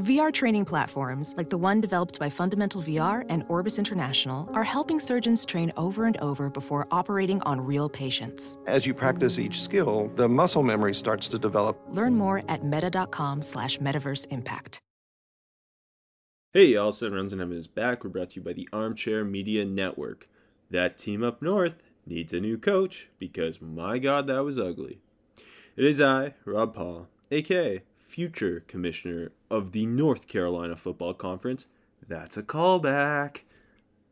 VR training platforms, like the one developed by Fundamental VR and Orbis International, are helping surgeons train over and over before operating on real patients. As you practice each skill, the muscle memory starts to develop. Learn more at meta.com slash metaverse impact. Hey, y'all, Seven Rounds in Heaven is back. We're brought to you by the Armchair Media Network. That team up north needs a new coach because my god, that was ugly. It is I, Rob Paul, aka future commissioner of the North Carolina Football Conference. That's a callback.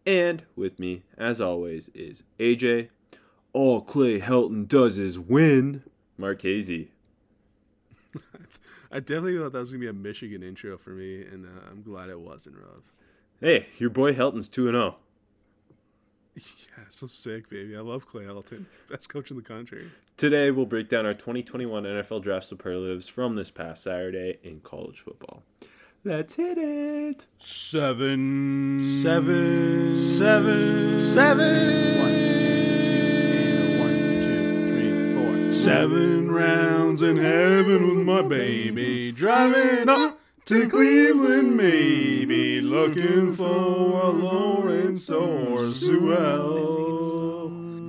And with me, as always, is AJ. All Clay Helton does is win. Marchese. I definitely thought that was gonna be a Michigan intro for me, and uh, I'm glad it wasn't, Rob. Hey, your boy Helton's 2 0. Yeah, so sick, baby. I love Clay Helton, best coach in the country. Today, we'll break down our 2021 NFL Draft superlatives from this past Saturday in college football. Let's hit it. Seven, seven, seven, seven. One, two, one, two, three, four. Seven rounds in heaven with my baby, driving up to Cleveland, maybe looking for a Lawrence or Sewell.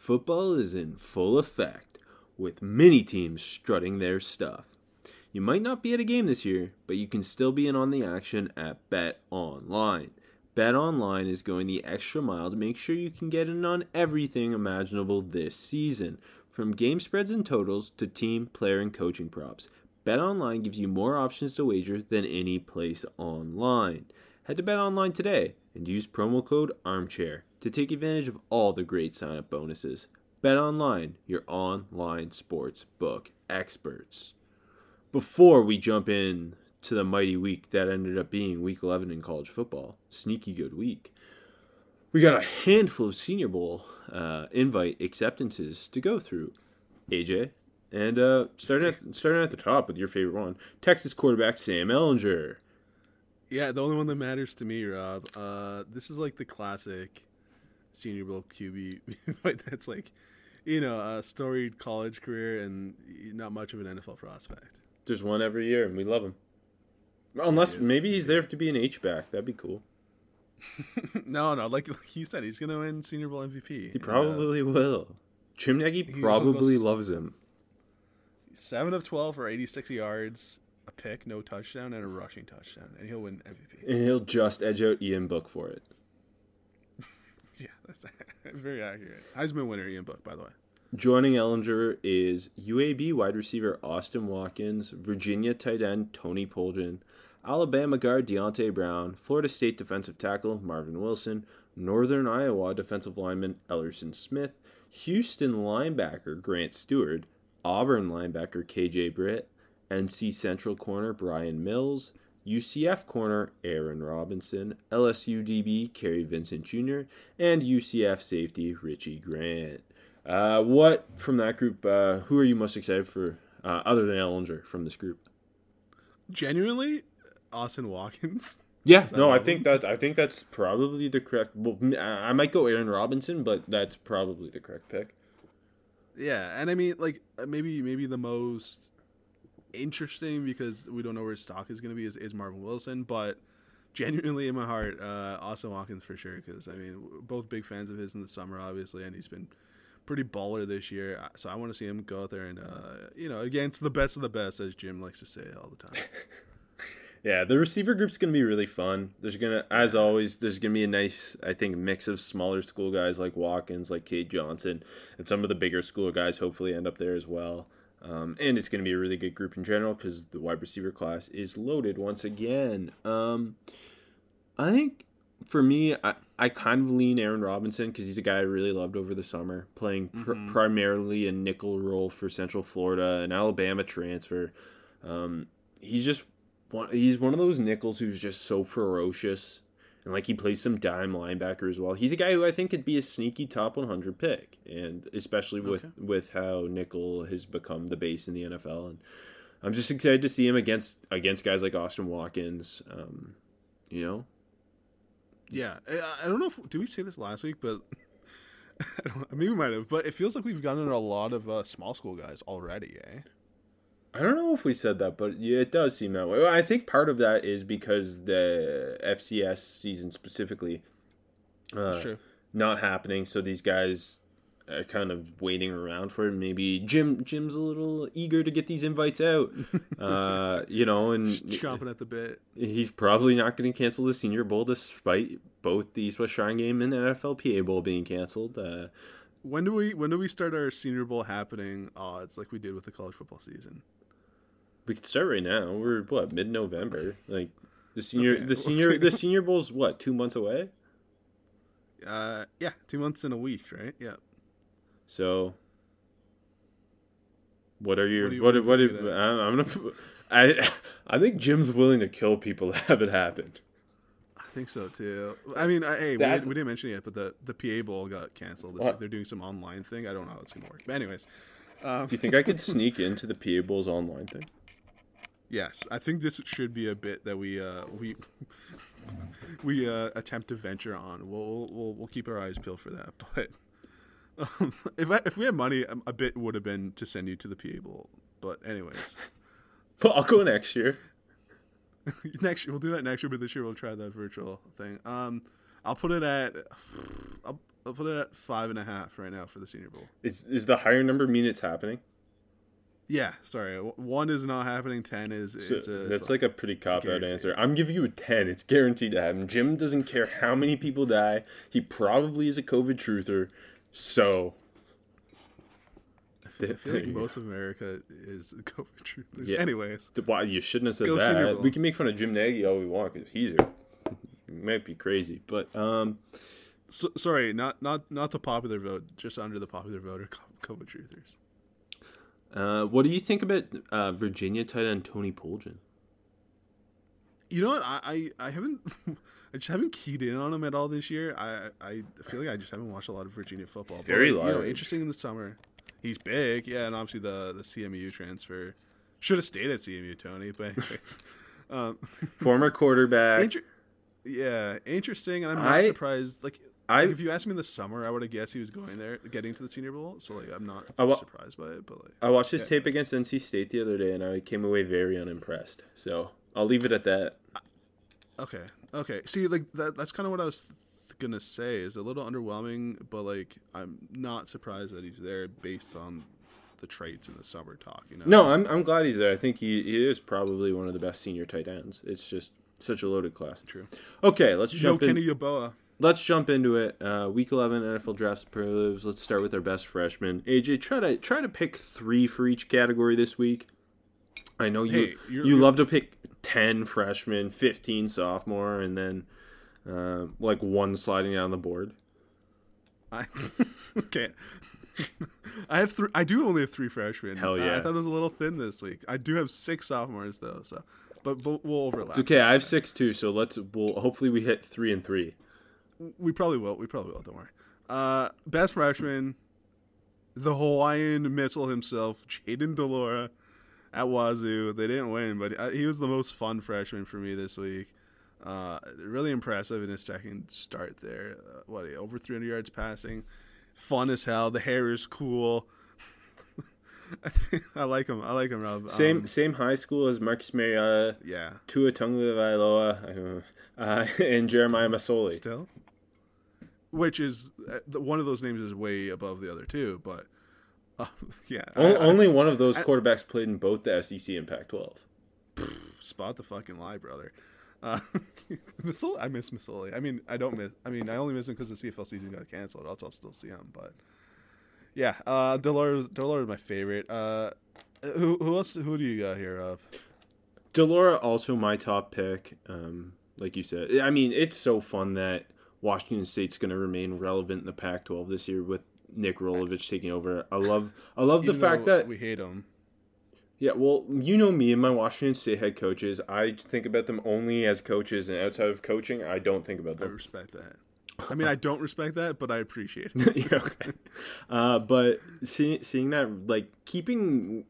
Football is in full effect, with many teams strutting their stuff. You might not be at a game this year, but you can still be in on the action at Bet Online. Bet Online is going the extra mile to make sure you can get in on everything imaginable this season, from game spreads and totals to team, player, and coaching props. Bet Online gives you more options to wager than any place online. Head to Bet Online today and use promo code ARMCHAIR to take advantage of all the great sign up bonuses. Bet Online, your online sports book experts. Before we jump in to the mighty week that ended up being week 11 in college football, sneaky good week, we got a handful of Senior Bowl uh, invite acceptances to go through. AJ, and uh, starting at starting at the top with your favorite one, Texas quarterback Sam Ehlinger. Yeah, the only one that matters to me, Rob. Uh, this is like the classic Senior Bowl QB, but that's like, you know, a storied college career and not much of an NFL prospect. There's one every year, and we love him. Unless maybe he's there to be an H back, that'd be cool. no, no, like, like you said, he's gonna win Senior Bowl MVP. Uh, he probably will. Jim Nagy probably loves him. Seven of twelve for eighty-six yards, a pick, no touchdown, and a rushing touchdown, and he'll win MVP. And he'll just edge out Ian Book for it. Yeah, that's very accurate. Heisman winner Ian Book, by the way. Joining Ehlinger is UAB wide receiver Austin Watkins, Virginia tight end Tony Poljan, Alabama guard Deonte Brown, Florida State defensive tackle Marvin Wilson, Northern Iowa defensive lineman Elerson Smith, Houston linebacker Grant Stuard, Auburn linebacker KJ Britt, NC Central corner Bryan Mills, UCF corner Aaron Robinson, LSU DB Kerry Vincent Jr., and UCF safety Richie Grant. Uh, what from that group? Uh, who are you most excited for, uh, other than Ehlinger from this group? Genuinely, Austin Watkins. Yeah, no, I think that I think that's probably the correct. Well, I might go Aaron Robinson, but that's probably the correct pick. Yeah, and I mean, like uh, maybe maybe the most interesting because we don't know where his stock is going to be is, is Marvin Wilson, but genuinely in my heart, uh, Austin Watkins for sure. Because I mean, both big fans of his in the summer, obviously, and he's been pretty baller this year. So I want to see him go out there and uh, you know against the best of the best, as Jim likes to say all the time. Yeah, the receiver group's gonna be really fun. There's gonna, as always, there's gonna be a nice, I think, mix of smaller school guys like Watkins, like Cade Johnson, and some of the bigger school guys. Hopefully, end up there as well. Um, and it's gonna be a really good group in general because the wide receiver class is loaded once again. Um, I think for me, I, I kind of lean Aaron Robinson because he's a guy I really loved over the summer, playing pr- Mhm. primarily a nickel role for Central Florida, an Alabama transfer. Um, he's just one, he's one of those nickels who's just so ferocious, and like he plays some dime linebacker as well. He's a guy who I think could be a sneaky top 100 pick, and especially with Okay. with how nickel has become the base in the NFL, and I'm just excited to see him against against guys like Austin Watkins. Um, you know, Yeah, I, I don't know if did we say this last week, but I don't. Maybe we might have, but it feels like we've gotten a lot of uh, small school guys already. Eh? I don't know if we said that, but yeah, it does seem that way. Well, I think part of that is because the FCS season specifically uh, True. not happening, so these guys are kind of waiting around for it. Maybe Jim Jim's a little eager to get these invites out, uh, you know, and Chomping at the bit. he's probably not going to cancel the Senior Bowl despite both the East West Shrine Game and the NFLPA Bowl being canceled. Uh, When do we when do we start our Senior Bowl happening odds like we did with the college football season? We could start right now. We're what mid November. Like the senior, Okay, the senior, the senior bowl's what two months away. Uh, yeah, two months and a week, right? Yeah. So, what are your What you- what? what What? do you what think of I'm, gonna. I I think Jim's willing to kill people to have it happen. I think so too. I mean, I, hey, we, didn't, we didn't mention it yet, but the the PA Bowl got canceled. This? They're doing some online thing. I don't know how it's gonna work. But anyways, um, Do you think I could sneak into the PA Bowl's online thing? Yes, I think this should be a bit that we uh, we we uh, attempt to venture on. We'll, we'll we'll keep our eyes peeled for that. But um, if I, if we had money, um, a bit would have been to send you to the PA Bowl. But anyways, Well, I'll go next year. next year we'll do that next year. But this year we'll try that virtual thing. Um, I'll put it at I'll, I'll put it at five and a half right now for the Senior Bowl. Is is the higher number mean it's happening? Yeah, sorry. One is not happening. Ten is. So is a, that's like a pretty cop out answer. I'm giving you a ten. It's guaranteed to happen. Jim doesn't care how many people die. He probably is a COVID truther. So I feel like most of America is COVID truth. Yeah. Anyways, Why you shouldn't have said Go that. We can make fun of Jim Nagy all we want because he's a he might be crazy, but um, so, sorry, not not not the popular vote, just under the popular vote are co- COVID truthers. Uh, what do you think about uh, Virginia tight end Tony Poljan? You know what? I, I, I haven't I just haven't keyed in on him at all this year. I I feel like I just haven't watched a lot of Virginia football. But, Very like, you know, large. interesting in the summer. He's big, yeah, and obviously the the CMU transfer should have stayed at CMU, Tony. But anyways, um, Former quarterback. inter- yeah, interesting, and I'm not I- surprised. Like, I- like, if you asked me in the summer, I would have guessed he was going there, getting to the Senior Bowl. So like, I'm not wa- surprised by it. But like, I watched his Yeah. tape against NC State the other day, and I came away very unimpressed. So I'll leave it at that. Okay. Okay. See, like that that's kind of what I was th- gonna say. Is a little underwhelming, but like I'm not surprised that he's there based on the traits in the summer talk. You know. No, I'm, I'm glad he's there. I think he, he is probably one of the best senior tight ends. It's just such a loaded class. True. Okay, let's No jump in. Kenny Yeboah. Let's jump into it. Uh, week 11 NFL draft superlatives. Let's start with our best freshman. AJ, try to try to pick three for each category this week. I know you Hey, you're- love to pick 10 freshmen, 15 sophomore, and then uh, like one sliding down the board. I okay. I have three. I do only have three freshmen. Hell Uh, yeah. I thought it was a little thin this week. I do have six sophomores though. So, but, but we'll overlap. It's okay. I have six too, so let's. We'll hopefully we hit three and three. We probably will. We probably will. Don't worry. Uh, best freshman, the Hawaiian missile himself, Jayden de Laura, at Wazoo. They didn't win, but uh, he was the most fun freshman for me this week. Uh, really impressive in his second start there. Uh, what over 300 yards passing, fun as hell. The hair is cool. I like him. I like him, Rob. Same Um, same high school as Marcus Mariota, yeah. Tua Tagovailoa, I uh, and Jeremiah Masoli. Still, which is uh, one of those names is way above the other two, but uh, yeah, I- O- I- only one of those quarterbacks played in both the SEC and Pac-12. spot the fucking lie, brother. Uh, I miss Masoli. I mean, I don't miss. I mean, I only miss him because the CFL season got canceled. Else I'll still see him. But yeah, uh, de Laura, Delora is my favorite. Uh, who, who else? Who do you got here? Uh, de Laura also my top pick. Um, like you said, I mean, it's so fun that Washington State's going to remain relevant in the Pac-12 this year with Nick Rolovich taking over. I love, I love the fact that we hate him. Yeah, well, you know me and my Washington State head coaches. I think about them only as coaches, and outside of coaching, I don't think about them. I respect that. I mean, I don't respect that, but I appreciate it. yeah, okay. Uh, but seeing seeing that, like keeping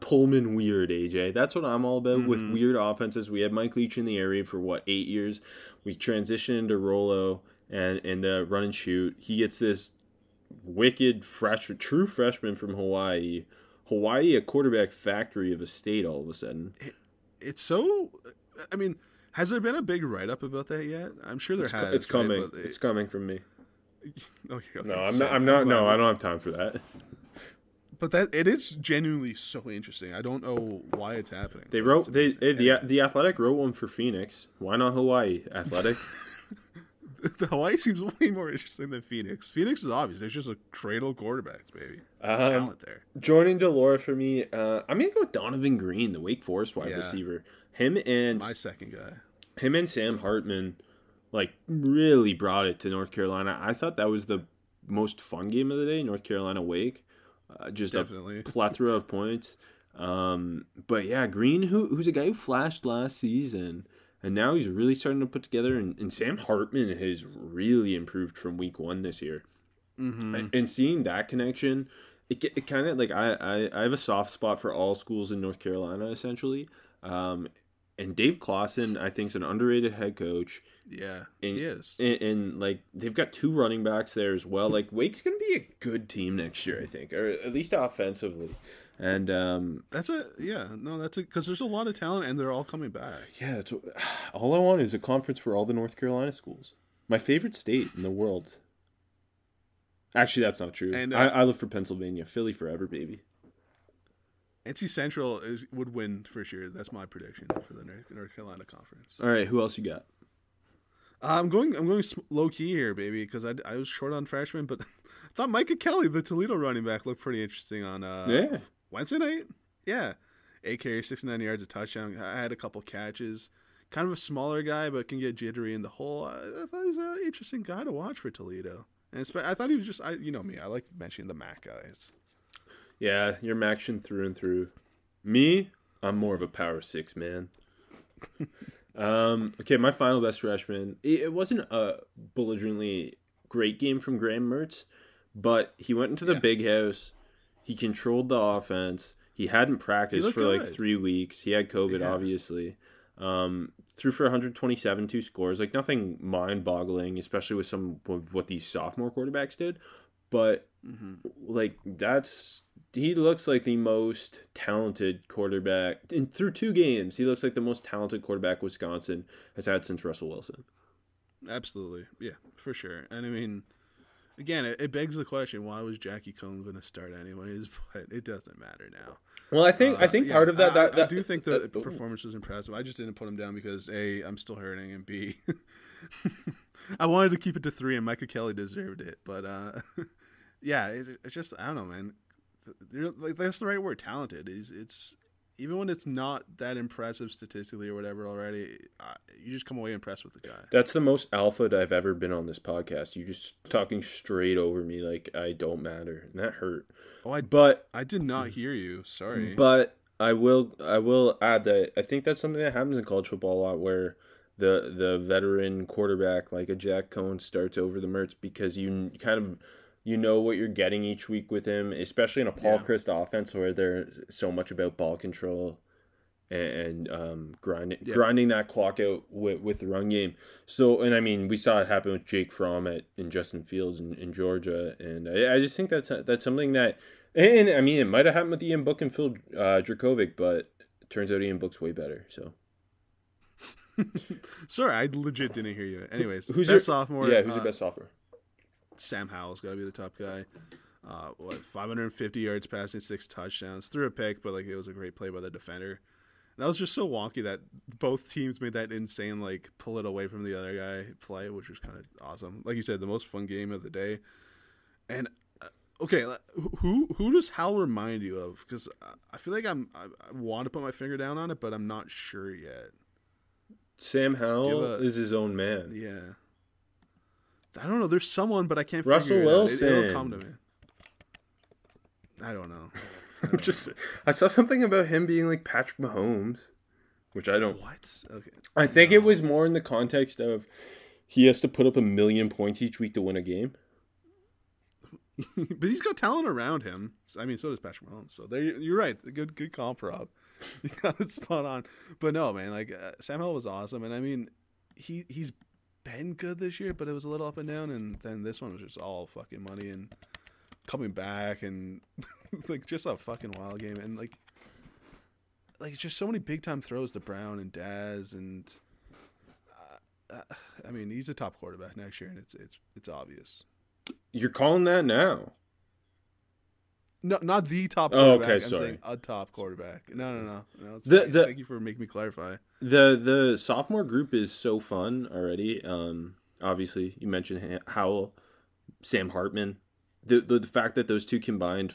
Pullman weird, AJ. That's what I'm all about with weird offenses. We had Mike Leach in the area for what eight years. We transitioned into Rolo and and the run and shoot. He gets this wicked fresh, true freshman from Hawaii. Hawaii, a quarterback factory of a state. All of a sudden, It's so. I mean, has there been a big write up about that yet? I'm sure there it's, has. it's right? coming. But It's coming from me. okay, No, I'm so not. I'm not. No, I don't have time for that. But that it is genuinely so interesting. I don't know why it's happening. They wrote it's they amazing. Eh, the the Athletic wrote one for Phoenix. Why not Hawaii Athletic? the Hawaii seems way more interesting than Phoenix. Phoenix is obvious. There's just a cradle of quarterbacks, baby. There's Um, talent there. Joining de Laura for me, uh, I'm gonna go with Donavon Greene, the Wake Forest wide Yeah. receiver. Him and My second guy. him and Sam Hartman, like really brought it to North Carolina. I thought that was the most fun game of the day. North Carolina Wake, uh, just Definitely. a plethora of points. Um, but yeah, Greene, who who's a guy who flashed last season, and now he's really starting to put together. And, and Sam Hartman has really improved from week one this year. And, and seeing that connection, it, it kind of like I, I I have a soft spot for all schools in North Carolina essentially. Um, and Dave Clawson, I think, is an underrated head coach. Yeah, And, he is. And, and like they've got two running backs there as well. Like Wake's gonna be a good team next year, I think, or at least offensively. And um, That's a yeah. No, that's a because there's a lot of talent and they're all coming back. yeah, that's all I want is a conference for all the North Carolina schools. My favorite state in the world. Actually, that's not true. And, uh, I, I live for Pennsylvania, Philly forever, baby. NC Central is would win for sure. That's my prediction for the North, North Carolina conference. All right, who else you got? I'm going. I'm going low key here, baby, because I, I was short on freshmen, but I thought Micah Kelly, the Toledo running back, looked pretty interesting on uh, Yeah. Wednesday night. Yeah, eight carries, 69 yards, a touchdown. I had a couple catches. Kind of a smaller guy, but can get jittery in the hole. I, I thought he was an interesting guy to watch for Toledo. And I thought he was just, I you know me, I like mentioning the Mac guys. Yeah, you're Maction through and through. Me, I'm more of a power six man. um, okay, my final best freshman. It, it wasn't a belligerently great game from Graham Mertz, but he went into the Yeah. big house. He controlled the offense. He hadn't practiced looked for like three weeks. He had COVID, Yeah. obviously. Um, threw for 127, two scores. Like nothing mind-boggling, especially with some of what these sophomore quarterbacks did. But like that's he looks like the most talented quarterback and through two games he looks like the most talented quarterback wisconsin has had since russell wilson Absolutely. Yeah, for sure. And I mean, again, it, it begs the question why was Jackie Coan going to start anyways? But it doesn't matter now. well i think i Uh, think yeah, part of that I, that, I that do think the that- performance was impressive. I just didn't put him down because a I'm still hurting and b I wanted to keep it to three and Micah Kelly deserved it. But uh, yeah, it's, it's just I don't know, man. Like that's the right word. Talented is it's even when it's not that impressive statistically or whatever already. Uh, you just come away impressed with the guy. that's the most alpha i've ever been on this podcast you just talking straight over me like i don't matter and that hurt Oh, I but I did not hear you. Sorry. But I will I will add that I think that's something that happens in college football a lot where the the veteran quarterback like a Jack Coan starts over the Mertz because you kind of you know what you're getting each week with him, especially in a Paul Yeah. Chryst offense where they're so much about ball control and, and um, grinding Yeah. grinding that clock out with, with the run game. So, and I mean, we saw it happen with Jake Fromm at and Justin Fields in, in Georgia, and I, I just think that's that's something that, and I mean, it might have happened with Ian Book and Phil uh, Jurkovec, but it turns out Ian Book's way better. So, Sorry, I legit didn't hear you. Anyways, who's your sophomore? Yeah, who's uh, your best sophomore? Sam Howell's got to be the top guy. Uh, what 550 yards passing, six touchdowns, threw a pick, but like it was a great play by the defender. That was just so wonky that both teams made that insane like pull it away from the other guy play, which was kind of awesome. Like you said, the most fun game of the day. And uh, okay, who who does Howell remind you of? Because I feel like I'm I, I want to put my finger down on it, but I'm not sure yet. Sam Howell a- is his own man. Yeah. I don't know. There's someone, but I can't. Russell figure it Wilson. it'll come to me. I don't know. I'm just I saw something about him being like Patrick Mahomes, which I don't. What? Okay. I think it was more in the context of he has to put up a million points each week to win a game. but he's got talent around him. I mean, so does Patrick Mahomes. So there, you're right. Good, good comp, Rob. You got it spot on. But no, man, like uh, Sam Howell was awesome, and I mean, he he's been good this year, but it was a little up and down, and then this one was just all fucking money and coming back, and like just a fucking wild game, and like like just so many big time throws to Brown and Dazz, and uh, uh, I mean, he's a top quarterback next year, and it's it's it's obvious. You're calling that now? No, not the top Oh, quarterback. okay, I'm sorry. saying a top quarterback. No, no, no. no The- the- Thank you for making me clarify. The the sophomore group is so fun already. Um, obviously, you mentioned Howell, Sam Hartman. The, the the fact that those two combined,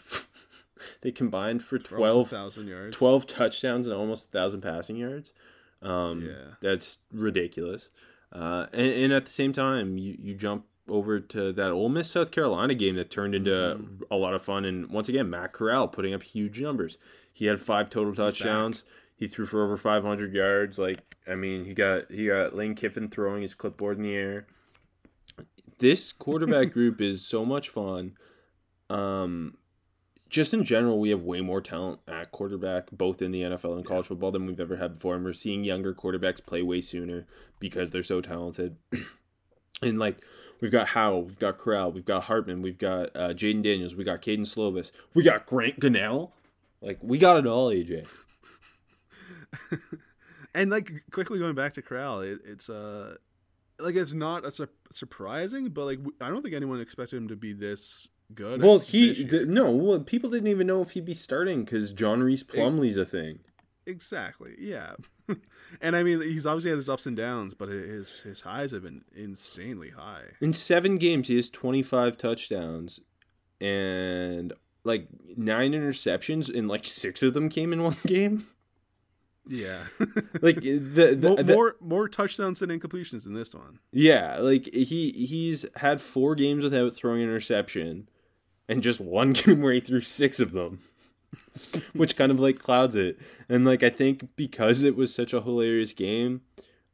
they combined for For almost 12, 1,000 yards. 12 touchdowns and almost a thousand passing yards. Um, Yeah. that's ridiculous. Uh, and, and at the same time, you, you jump over to that Ole Miss South Carolina game that turned into Mm-hmm. a lot of fun. And once again, Matt Corral putting up huge numbers. He had five total touchdowns. He threw for over 500 yards. Like, I mean, he got he got Lane Kiffin throwing his clipboard in the air. This quarterback group is so much fun. Um, just in general, we have way more talent at quarterback, both in the NFL and college football, than we've ever had before. And we're seeing younger quarterbacks play way sooner because they're so talented. and like, we've got Howell, we've got Corral, we've got Hartman, we've got uh, Jayden Daniels, we got Kedon Slovis, we got Grant Gunnell. Like, we got it all, AJ. And like quickly going back to Corral, it, it's uh like it's not a su- surprising, but like I don't think anyone expected him to be this good. Well, he no, well, people didn't even know if he'd be starting because John Rhys Plumlee's a thing. exactly yeah, and I mean he's obviously had his ups and downs, but his his highs have been insanely high. In seven games, he has 25 touchdowns and like nine interceptions, and like six of them came in one game. Yeah, Like the, the, Mo- the- more more touchdowns than incompletions in this one. yeah, like he he's had four games without throwing an interception, and just one game where he threw six of them, which kind of like clouds it. And like I think because it was such a hilarious game,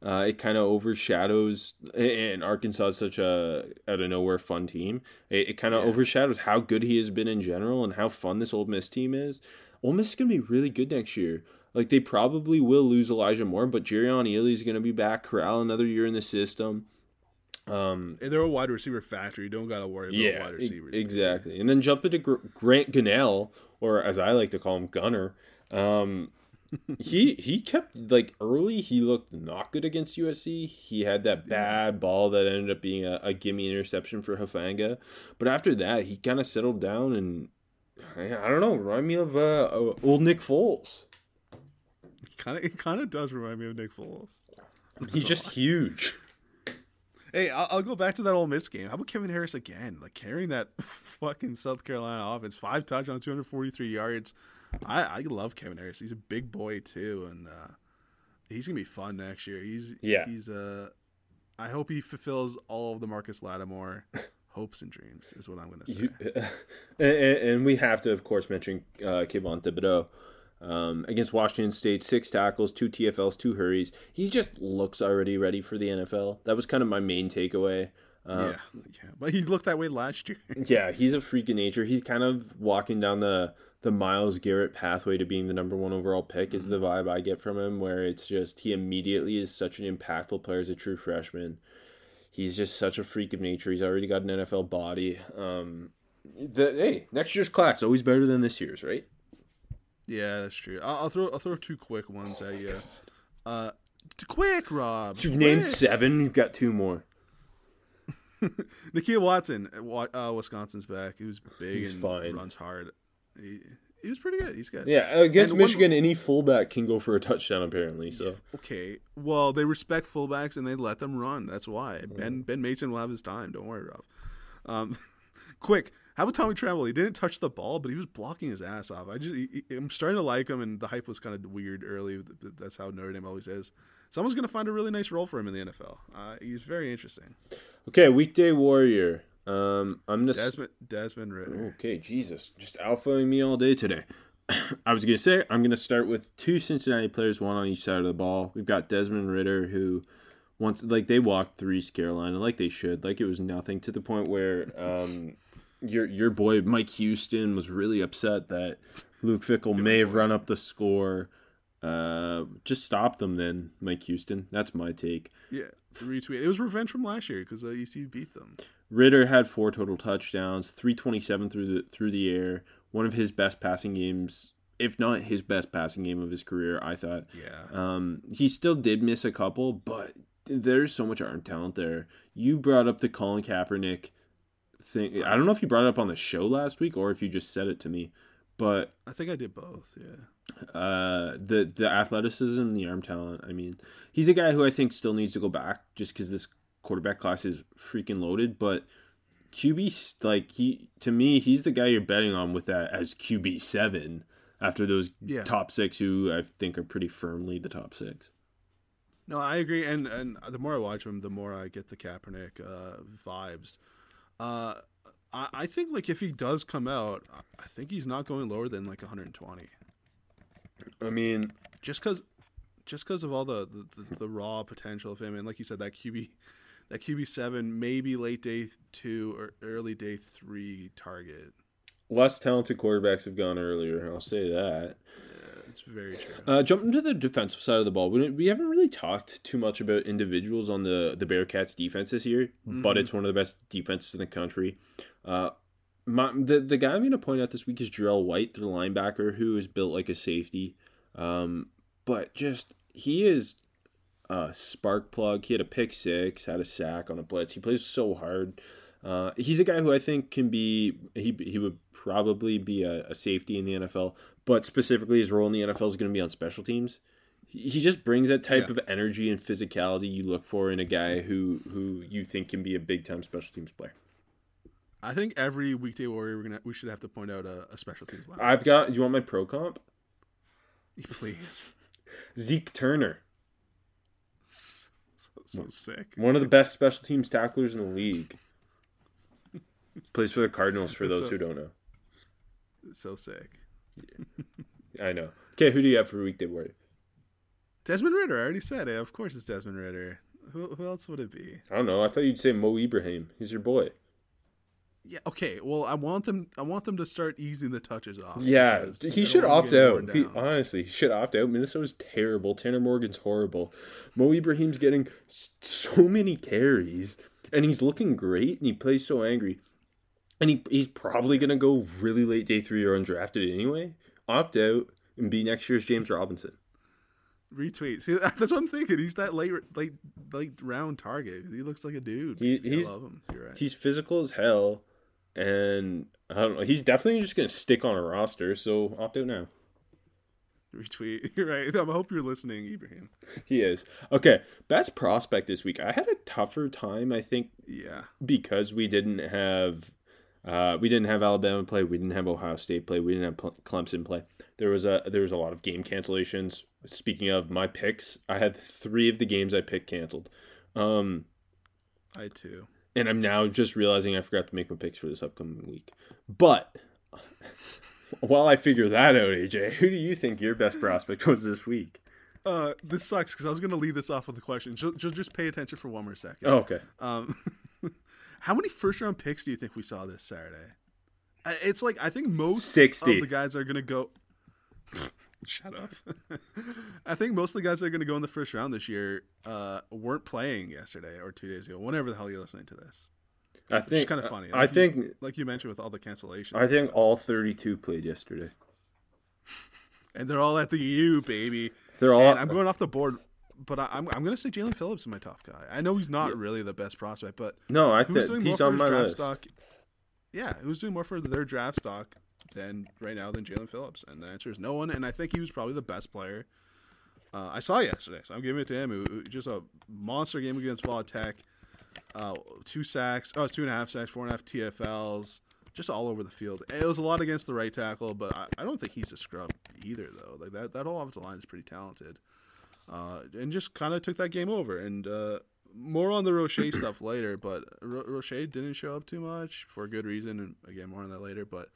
uh, it kind of overshadows. And Arkansas is such a out of nowhere fun team. It, it kind of Yeah. overshadows how good he has been in general and how fun this Ole Miss team is. Ole Miss is gonna be really good next year. Like they probably will lose Elijah Moore, but Jerrion Ealy is gonna be back. Corral another year in the system. Um, And they're a wide receiver factory. You don't got to worry about yeah, wide receivers. exactly. And then jump into Grant Gunnell, or as I like to call him, Gunner. Um, he he kept like early. He looked not good against USC. He had that bad ball that ended up being a, a gimme interception for Hufanga. But after that, he kind of settled down and I, I don't know. Remind me of uh, uh, old Nick Foles. Kind of, it kind of does remind me of Nick Foles. He's just huge. Hey, I'll, I'll go back to that Ole Miss game. How about Kevin Harris again? Like carrying that fucking South Carolina offense, five touchdowns, 243 yards. I, I love Kevin Harris. He's a big boy too, and uh, he's gonna be fun next year. He's Yeah. He's uh, I hope he fulfills all of the Marcus Lattimore hopes and dreams. Is what I'm gonna say. You, and, and we have to, of course, mention uh, Kayvon Thibodeaux. Um, against Washington State, six tackles, two TFLs, two hurries. He just looks already ready for the NFL. That was kind of my main takeaway. Uh, yeah, yeah, but he looked that way last year. yeah, he's a freak of nature. He's kind of walking down the the Myles Garrett pathway to being the number one overall pick. Is the vibe I get from him, where it's just he immediately is such an impactful player as a true freshman. He's just such a freak of nature. He's already got an NFL body. Um, the hey, next year's class always better than this year's, right? Yeah, that's true. I'll, I'll throw I'll throw two quick ones at you. Uh, quick, Rob. You've named seven. You've got two more. Nakia Watson, uh, uh, Wisconsin's back. He was big He's and fine. runs hard. He, he was pretty good. He's good. Yeah, against And one- Michigan, any fullback can go for a touchdown apparently. So Okay. Well, they respect fullbacks and they let them run. That's why Ben Ben Mason will have his time. Don't worry, Rob. Um, quick. How about Tommy Tremble? He didn't touch the ball, but he was blocking his ass off. I just he, I'm starting to like him, and the hype was kind of weird early. Th- th- That's how Notre Dame always is. Someone's gonna find a really nice role for him in the NFL. Uh, he's very interesting. okay, weekday warrior. Um, I'm just Desmond Desmond Ridder. okay. Jesus, just alphaing me all day today. I was gonna say I'm gonna start with two Cincinnati players, one on each side of the ball. We've got Desmond Ridder, who once like they walked three Carolina like they should, like it was nothing to the point where um, your your boy Mike Houston was really upset that Luke Fickell may have run up the score. Uh, just stop them then, Mike Houston. That's my take. Yeah, retweet. It was revenge from last year because uh, ECU beat them. Ridder had four total touchdowns, 327 through the through the air. One of his best passing games, if not his best passing game of his career, I thought. Yeah. Um, he still did miss a couple, but there's so much arm talent there. You brought up the Colin Kaepernick thing. I don't know if you brought it up on the show last week or if you just said it to me, but I think I did both. Yeah. uh, the the athleticism, the arm talent. I mean, he's a guy who I think still needs to go back just because this quarterback class is freaking loaded. But QB like he to me, he's the guy you're betting on with that as QB seven after those Yeah. top six who I think are pretty firmly the top six. No, I agree, and and the more I watch him, the more I get the Kaepernick uh, vibes. Uh, I, I think like if he does come out, I think he's not going lower than like 120. I mean, Just because, just because of all the, the, the, the raw potential of him, and like you said, that QB, that QB seven, maybe late day two or early day three target. less talented quarterbacks have gone earlier. I'll say that. It's very true. Uh, jumping to the defensive side of the ball, we, we haven't really talked too much about individuals on the the Bearcats defense this year, but it's one of the best defenses in the country. Uh, my, the the guy I'm going to point out this week is Jarell White, the linebacker, who is built like a safety, um, but just he is a spark plug. He had a pick six, had a sack on a blitz. He plays so hard. Uh, he's a guy who I think can be he he would probably be a, a safety in the NFL, but specifically his role in the NFL is going to be on special teams. He, he just brings that type Yeah. of energy and physicality you look for in a guy who who you think can be a big time special teams player. I think every weekday warrior we're gonna we should have to point out a, a special teams line. I've got. Do you want my pro comp? Please, Zeke Turner, so, so sick. one of the best special teams tacklers in the league. Plays for the Cardinals. For those So- who don't know, So sick. I know. Okay, who do you have for weekday warrior? Desmond Ridder. I already said it. Of course, it's Desmond Ridder. Who, who else would it be? I don't know. I thought you'd say Mo Ibrahim. He's your boy. Yeah. Okay. Well, I want them. I want them to start easing the touches off. Yeah, he should opt out. He, honestly, he should opt out. Minnesota's terrible. Tanner Morgan's horrible. Mo Ibrahim's getting so many carries, and he's looking great, and he plays so angry. And he he's probably gonna go really late day three or undrafted anyway. Opt out and be next year's James Robinson. Retweet. See, that's what I'm thinking. He's that late, late, late round target. He looks like a dude. He- he's- I love him. You're right. He's physical as hell, and I don't know. He's definitely just gonna stick on a roster. So opt out now. Retweet. You're right. I hope you're listening, Ibrahim. He is okay. Best prospect this week. I had a tougher time. I think Yeah. because we didn't have uh, we didn't have Alabama play, we didn't have Ohio State play, we didn't have Clemson play. There was a there was a lot of game cancellations. Speaking of my picks, I had three of the games I picked canceled, um, I too. and I'm now just realizing I forgot to make my picks for this upcoming week. But while I figure that out, AJ, who do you think your best prospect was this week? Uh, this sucks because I was gonna leave this off with a question. Just, just, just pay attention for one more second. Oh, okay. Um, how many first round picks do you think we saw this Saturday? It's like I think most 60. of the guys are gonna go. Shut up. I think most of the guys that are gonna go in the first round this year uh, weren't playing yesterday or two days ago. Whenever the hell you're listening to this, I think it's think kind of funny. I Like you- think like you mentioned with all the cancellations, I think all 32 played yesterday. and they're all at the U, baby. They're all. And I'm going off the board, but I, I'm I'm gonna say Jaelan Phillips is my top guy. I know he's not really the best prospect, but no, I think doing he's more on my draft list. stock? Yeah, who's doing more for their draft stock than right now than Jaelan Phillips? And the answer is no one. And I think he was probably the best player. Uh, I saw yesterday, so I'm giving it to him. It just a monster game against Vol Tech. Uh, two sacks, oh, two and a half sacks, four and a half TFLs, just all over the field. It was a lot against the right tackle, but I, I don't think he's a scrub either, though. Like that, that whole offensive line is pretty talented, uh, and just kind of took that game over. And uh, more on the Roche stuff later, but Ro- Roche didn't show up too much for a good reason, and again, more on that later. But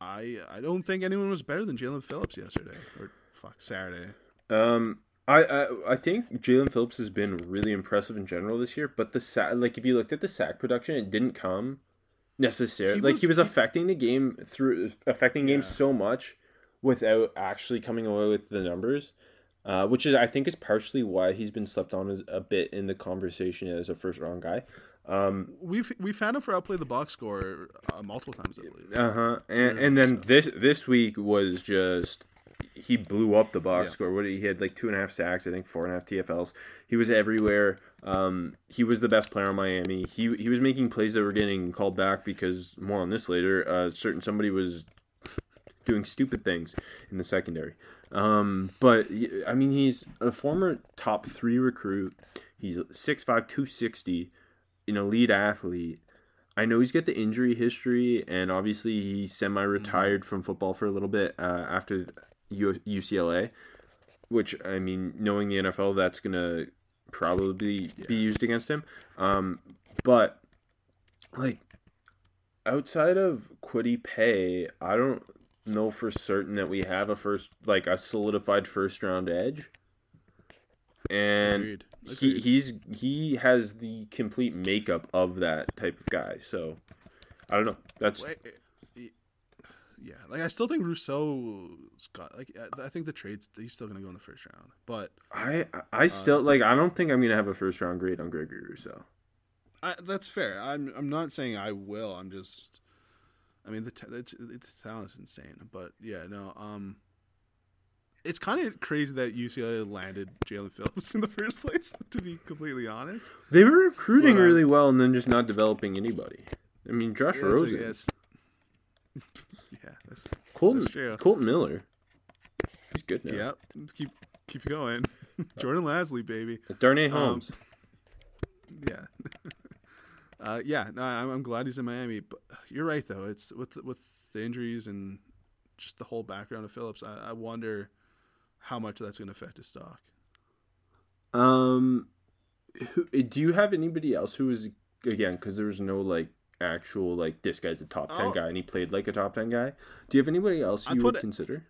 I I don't think anyone was better than Jaelan Phillips yesterday or fuck Saturday. Um, I, I I think Jaelan Phillips has been really impressive in general this year, but the sack, like if you looked at the sack production, it didn't come necessarily He like was- he was he- affecting the game through affecting games so much without actually coming away with the numbers. Uh, which is I think is partially why he's been slept on as a bit in the conversation as a first round guy. Um, We've we've had him for outplay the box score uh, multiple times, I believe. Uh huh. And and then this this week was just he blew up the box Yeah. score. What he he had like two and a half sacks, I think four and a half TFLs. He was everywhere. Um, he was the best player on Miami. He he was making plays that were getting called back because more on this later. Uh, certain somebody was doing stupid things in the secondary. Um, but I mean, he's a former top three recruit. He's 6'5", 260, an elite athlete. I know he's got the injury history, and obviously he's semi-retired from football for a little bit uh, after U- UCLA. Which I mean, knowing the NFL, that's gonna probably be used against him. Um, but like outside of Kwity Paye, I don't know for certain that we have a first like a solidified first round edge. And Agreed. he he's he has the complete makeup of that type of guy. So I don't know. That's Wait, eh, yeah, like I still think Rousseau's got like I- think the trades he's still gonna go in the first round, but I I still like I don't think I'm gonna have a first round grade on Gregory Rousseau. I, that's fair. I'm I'm not saying I will. I'm just, I mean the ta- it's, the talent is insane, but yeah, no. Um, it's kind of crazy that UCLA landed Jaelan Phillips in the first place. To be completely honest, They were recruiting uh, really well and then just not developing anybody. I mean, Josh Yeah, Rosen, yes. yeah, that's Colton, that's true. Kolton Miller, he's good now. Let's keep keep going. Jordan Lasley, baby. Darnay Um, Holmes. Yeah. Uh, yeah, no, I'm, I'm glad he's in Miami. But you're right, though. It's with the- with the injuries and just the whole background of Phillips. I, I wonder how much that's going to affect his stock. Um, who, do you have anybody else who is again because there was no like actual like this guy's a top ten Oh. guy and he played like a top ten guy. Do you have anybody else you would it- consider?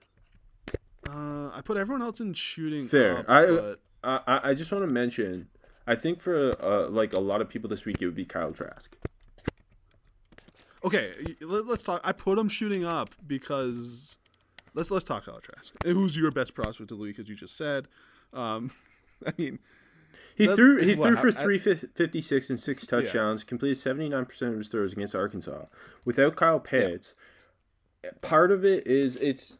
Uh, I put everyone else in shooting. Fair. up, I- but I I- I just want to mention. I think for uh, like a lot of people this week, it would be Kyle Trask. okay, let, let's talk. I put him shooting up because let's let's talk Kyle Trask. Who's your best prospect of the week, as you just said? Um, I mean, He That- threw he threw for I- three fifty six and six touchdowns, completed seventy nine percent of his throws against Arkansas. Without Kyle Pitts, part of it is it's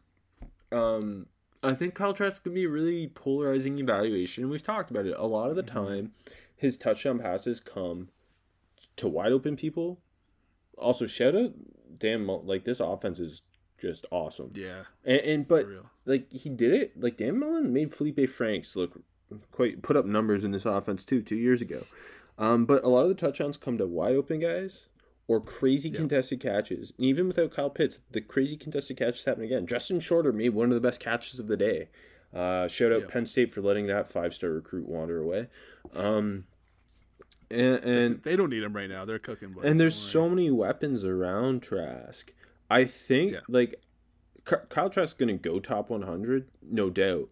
um I think Kyle Trask can be a really polarizing evaluation. And we've talked about it. A lot of the Mm-hmm. time his touchdown passes come to wide open people. Also shout out damn like this offense is just awesome. yeah, And, and but real. like he did it. Like Dan Mullen made Felipe Franks look quite put up numbers in this offense too two years ago. Um, but a lot of the touchdowns come to wide open guys or crazy contested catches. And even without Kyle Pitts, the crazy contested catches happen again. Justin Shorter made one of the best catches of the day. Uh, shout out. Penn State for letting that five star recruit wander away. Um, and, and they don't need him right now. They're cooking. And there's don't so many weapons around Trask. I think Yeah. like Ky- Kyle Trask's gonna go top 100, no doubt.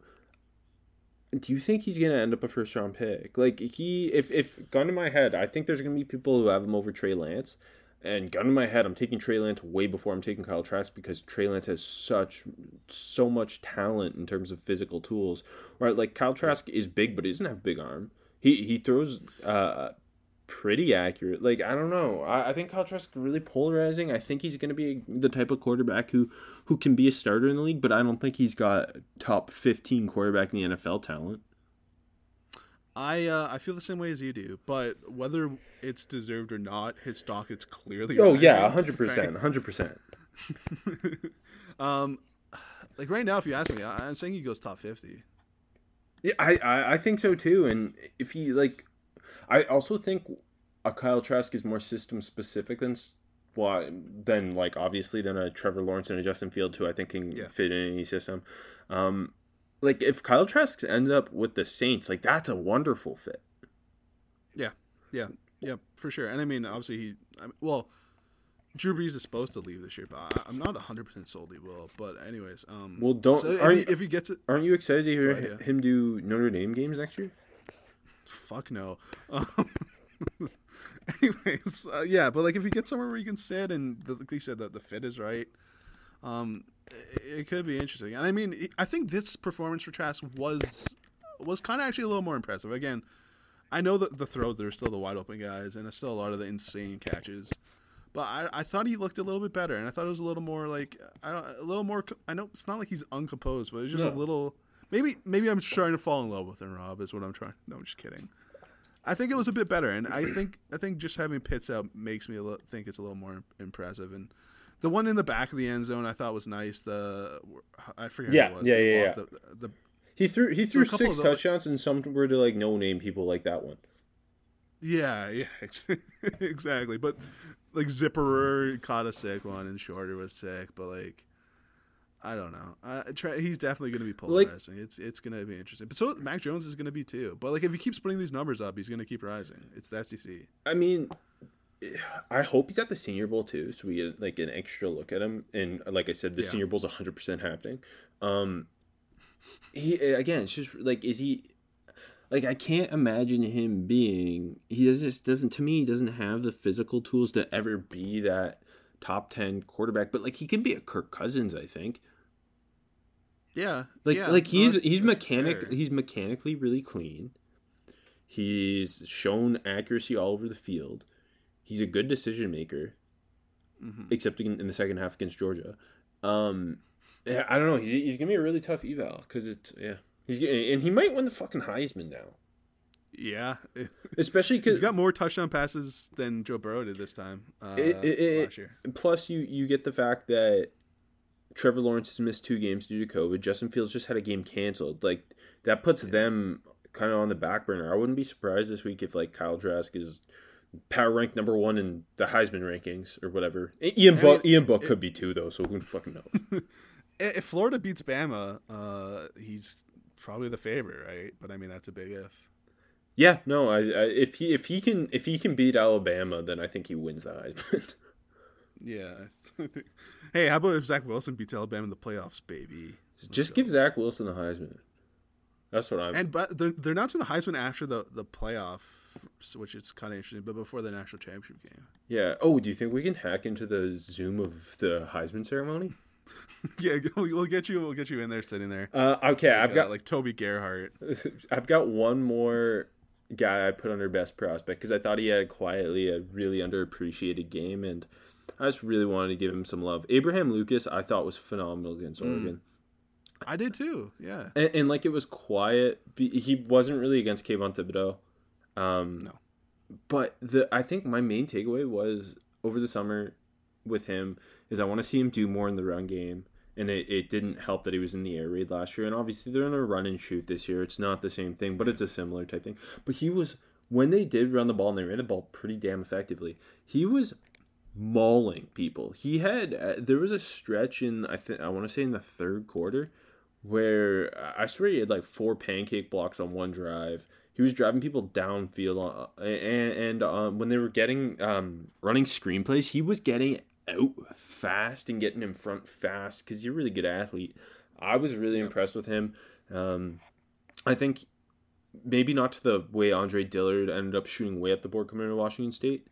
Do you think he's gonna end up a first round pick? Like he, if if gun to my head, I think there's gonna be people who have him over Trey Lance. And gun to my head, I'm taking Trey Lance way before I'm taking Kyle Trask because Trey Lance has such so much talent in terms of physical tools. Right, like Kyle Trask is big, but he doesn't have a big arm. He he throws uh pretty accurate. Like I don't know. I, I think Kyle Trask is really polarizing. I think he's going to be the type of quarterback who who can be a starter in the league, but I don't think he's got top fifteen quarterback in the NFL talent. I uh, I feel the same way as you do, but whether it's deserved or not, his stock is clearly. Oh yeah, rising, hundred right? percent, hundred percent. Um, like right now, if you ask me, I- I'm saying he goes top fifty. Yeah, I, I I think so too. And if he like, I also think a Kyle Trask is more system specific than well, than like obviously than a Trevor Lawrence and a Justin Fields who I think can Yeah. fit in any system. Um, like if Kyle Trask ends up with the Saints, like that's a wonderful fit. Yeah, yeah, yeah, for sure. And I mean, obviously, he. I mean, well, Drew Brees is supposed to leave this year, but I, I'm not 100 percent sold he will. But anyways, um, Well, don't- so if, you- if he gets it, Aren't you excited to hear ahead, yeah. him do Notre Dame games next year? fuck no. Um, anyways, uh, yeah, but like if he gets somewhere where he can sit and the, like you said that the fit is right, um, it, could be interesting. And I mean, I think this performance for Trask was was kind of actually a little more impressive. Again, I know that the throw there's still the wide open guys and there's still a lot of the insane catches. But I, I thought he looked a little bit better, and I thought it was a little more like I don't a little more. I know it's not like he's uncomposed, but it's just a little. Maybe maybe I'm trying to fall in love with him, Rob. Is what I'm trying. No, I'm just kidding. I think it was a bit better, and I think I think just having Pitts out makes me a little, think it's a little more impressive. And the one in the back of the end zone I thought was nice. The I forget Yeah, who it was. yeah, yeah, walked The, the, He threw he threw six touchdowns, and some were to like no name people like that one. yeah, yeah, exactly. But like Zipperer caught a sick one, and Shorter was sick. But like, I don't know. I try, he's definitely going to be Like- polarizing. it's it's going to be interesting. But so Mac Jones is going to be too. But like, if he keeps putting these numbers up, he's going to keep rising. It's the SEC. I mean, I hope he's at the Senior Bowl too, so we get like an extra look at him. And like I said, the Yeah. Senior Bowl's hundred percent happening. Um, he again, it's just like, is he? Like I can't imagine him being. He just doesn't to me. He doesn't have the physical tools to ever be that top ten quarterback. But like he can be a Kirk Cousins, I think. Yeah, Like yeah, like he's he's mechanic fair. he's mechanically really clean. He's shown accuracy all over the field. He's a good decision maker, Mhm. except in, in the second half against Georgia. Um, yeah, I don't know. He's, he's gonna be a really tough eval because it's yeah. He's and he might win the fucking Heisman now, Yeah, especially because he's got more touchdown passes than Joe Burrow did this time uh, it, it, it, last year. plus you you get the fact that Trevor Lawrence has missed two games due to COVID. Justin Fields just had a game canceled. Like that puts them kind of on the back burner. I wouldn't be surprised this week if like Kyle Trask is power ranked number one in the Heisman rankings or whatever. Ian I Book mean, Ian Book it- could be too though, so who fucking knows? If Florida beats Bama, uh, he's probably the favorite, right? But I mean, that's a big if. yeah, no. I, I if he if he can if he can beat Alabama, then I think he wins the Heisman. Yeah. Hey, how about if Zach Wilson beats Alabama in the playoffs, baby? just give Zach Wilson the Heisman. That's what I'm. And but they're they're announcing the Heisman after the the playoff, which is kind of interesting, but before the national championship game. yeah. Oh, do you think we can hack into the Zoom of the Heisman ceremony? yeah, we'll get you. We'll get you in there, sitting there. Uh, okay, I've Uh, got like Toby Gerhart. I've got one more guy I put under best prospect because I thought he had quietly a really underappreciated game, and I just really wanted to give him some love. Abraham Lucas, I thought was phenomenal against Oregon, I did too. Yeah. and, and like it was quiet. He wasn't really against Kayvon Thibodeaux. Um, No. but the I think my main takeaway was over the summer with him is I want to see him do more in the run game. And it, it didn't help that he was in the air raid last year. And obviously they're in the run and shoot this year. It's not the same thing, but it's a similar type thing. But he was when they did run the ball and they ran the ball pretty damn effectively. He was mauling people. He had uh, there was a stretch in I think I want to say in the third quarter where I swear he had like four pancake blocks on one drive. He was driving people downfield on, and, and um, when they were getting um, running screenplays, he was getting out fast and getting in front fast because he's a really good athlete. I was really impressed with him. Um, I think maybe not to the way Andre Dillard ended up shooting way up the board coming into Washington State,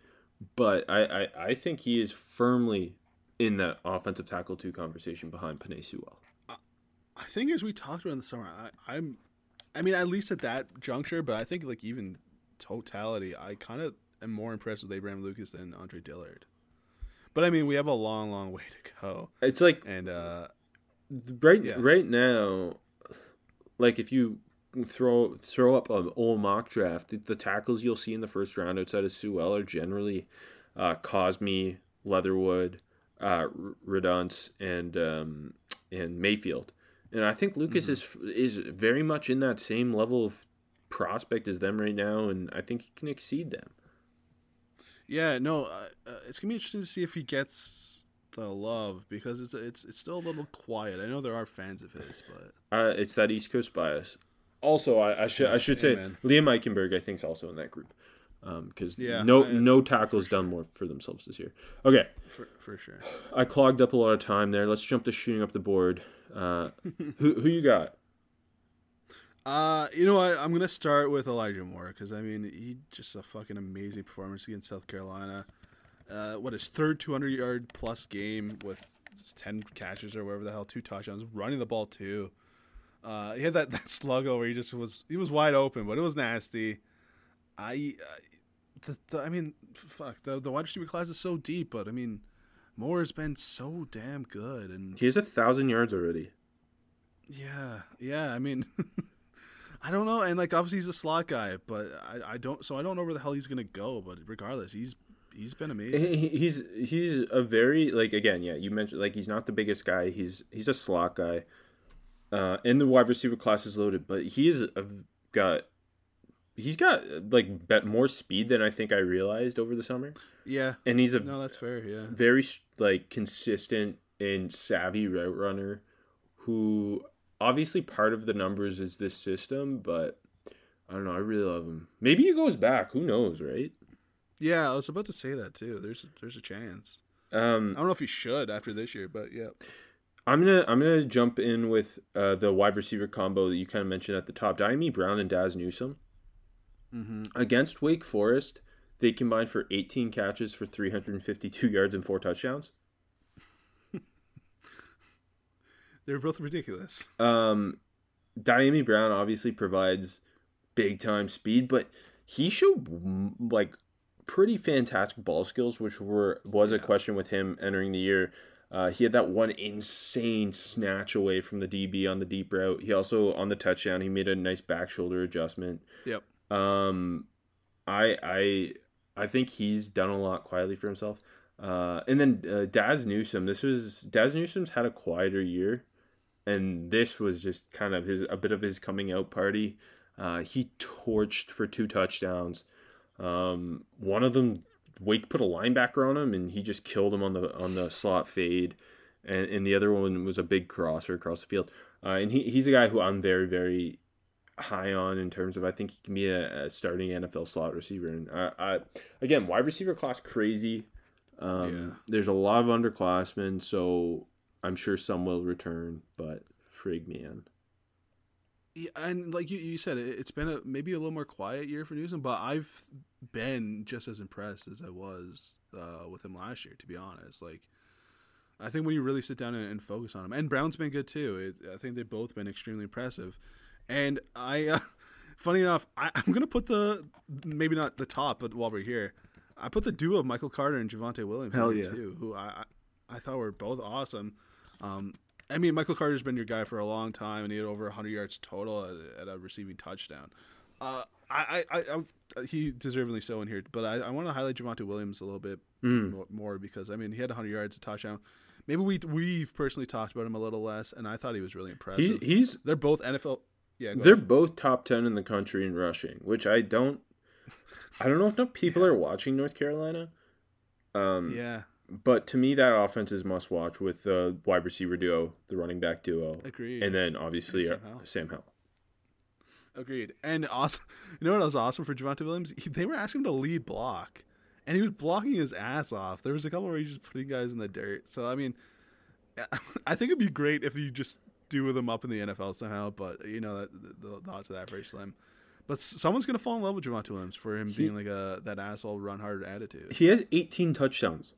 but I, I, I think he is firmly in that offensive tackle two conversation behind Penei Sewell. I think as we talked about in the summer, I, I'm, I mean, at least at that juncture, but I think like even totality, I kind of am more impressed with Abraham Lucas than Andre Dillard. But I mean, we have a long, long way to go, It's like and uh, right Yeah. right now, like if you throw throw up an old mock draft, the, the tackles you'll see in the first round outside of Sewell are generally uh, Cosmi, Leatherwood, uh, Radunz, and um, and Mayfield. And I think Lucas is is very much in that same level of prospect as them right now, and I think he can exceed them. yeah, no, uh, uh, it's gonna be interesting to see if he gets the love because it's it's it's still a little quiet. I know there are fans of his, but Uh, it's that East Coast bias. Also, I, I should I should say. Liam Eichenberg I think is also in that group. because Yeah, no I- no tackles sure. done more for themselves this year. Okay, for, for sure. I clogged up a lot of time there. Let's jump to shooting up the board. Uh, who who you got? Uh, you know what? I'm gonna start with Elijah Moore because I mean he just a fucking amazing performance against South Carolina. Uh, what his third 200 yard plus game with 10 catches or whatever the hell, two touchdowns, running the ball too. Uh, he had that that sluggo where he just was he was wide open, but it was nasty. I, I the, the, I mean, fuck the the wide receiver class is so deep, but I mean, Moore has been so damn good, and He has a thousand yards already. yeah, yeah. I mean, I don't know, and like obviously he's a slot guy, but I, I don't. So I don't know where the hell he's gonna go. But regardless, he's he's been amazing. He- He's he's a very like again yeah you mentioned like he's not the biggest guy he's he's a slot guy, uh, and the wide receiver class is loaded but he is a, got he's got like bet more speed than I think I realized over the summer yeah, and he's a no, that's fair. Yeah, very like consistent and savvy route runner who obviously part of the numbers is this system but I don't know I really love him maybe he goes back who knows right yeah. I was about to say that too. There's there's a chance. um I don't know if he should after this year, but yeah. I'm gonna I'm gonna jump in with uh, the wide receiver combo that you kind of mentioned at the top. Dyami Brown and Dazz Newsome Mm-hmm. against Wake Forest, they combined for 18 catches for 352 yards and four touchdowns. They're both ridiculous. Um, Dyami Brown obviously provides big time speed, but he showed mm, like pretty fantastic ball skills, which were was a question with him entering the year. Uh, he had that one insane snatch away from the DB on the deep route. He also on the touchdown he made a nice back shoulder adjustment. Yep. Um, I I I think he's done a lot quietly for himself. Uh, and then uh, Dazz Newsome. This was Dazz Newsome's had a quieter year, and this was just kind of his a bit of his coming out party. Uh, he torched for two touchdowns. Um, one of them, Wake put a linebacker on him, and he just killed him on the on the slot fade. And, and the other one was a big crosser across the field. Uh, and he, he's a guy who I'm very very high on in terms of I think he can be a, a starting NFL slot receiver. And I, I again, wide receiver class crazy. Um, Yeah. There's a lot of underclassmen, so I'm sure some will return, but frig man. Yeah, and like you, you said, it, it's been a maybe a little more quiet year for Newsome, but I've been just as impressed as I was uh, with him last year. To be honest, like I think when you really sit down and, and focus on him, and Brown's been good too. It, I think they've both been extremely impressive. And I, uh, funny enough, I, I'm gonna put the maybe not the top, but while we're here, I put the duo of Michael Carter and Javonte Williams Hell in yeah. too, who I, I thought were both awesome. Um, I mean, Michael Carter's been your guy for a long time, and he had over 100 yards total at, at a receiving touchdown. Uh, I, I, I, I, he deservedly so in here, but I, I want to highlight Javonte Williams a little bit mo- more because I mean he had 100 yards, a touchdown. Maybe we we've personally talked about him a little less, and I thought he was really He, impressive. he's They're both NFL. Yeah, they're ahead. both top ten in the country in rushing, which I don't. I don't know if no people are watching North Carolina. Um, yeah, But to me, that offense is must watch with the wide receiver duo, the running back duo, agreed. and then obviously And uh, Sam Howell. Sam Howell. Agreed. And awesome. You know what was awesome for Javonte Williams? He, they were asking him to lead block, and he was blocking his ass off. There was a couple where he was just putting guys in the dirt. So I mean, I think it'd be great if you just do with them up in the NFL somehow. But you know that the, the odds of that are very slim. But someone's gonna fall in love with Javonte Williams for him being like a that asshole run hard attitude. He has 18 touchdowns,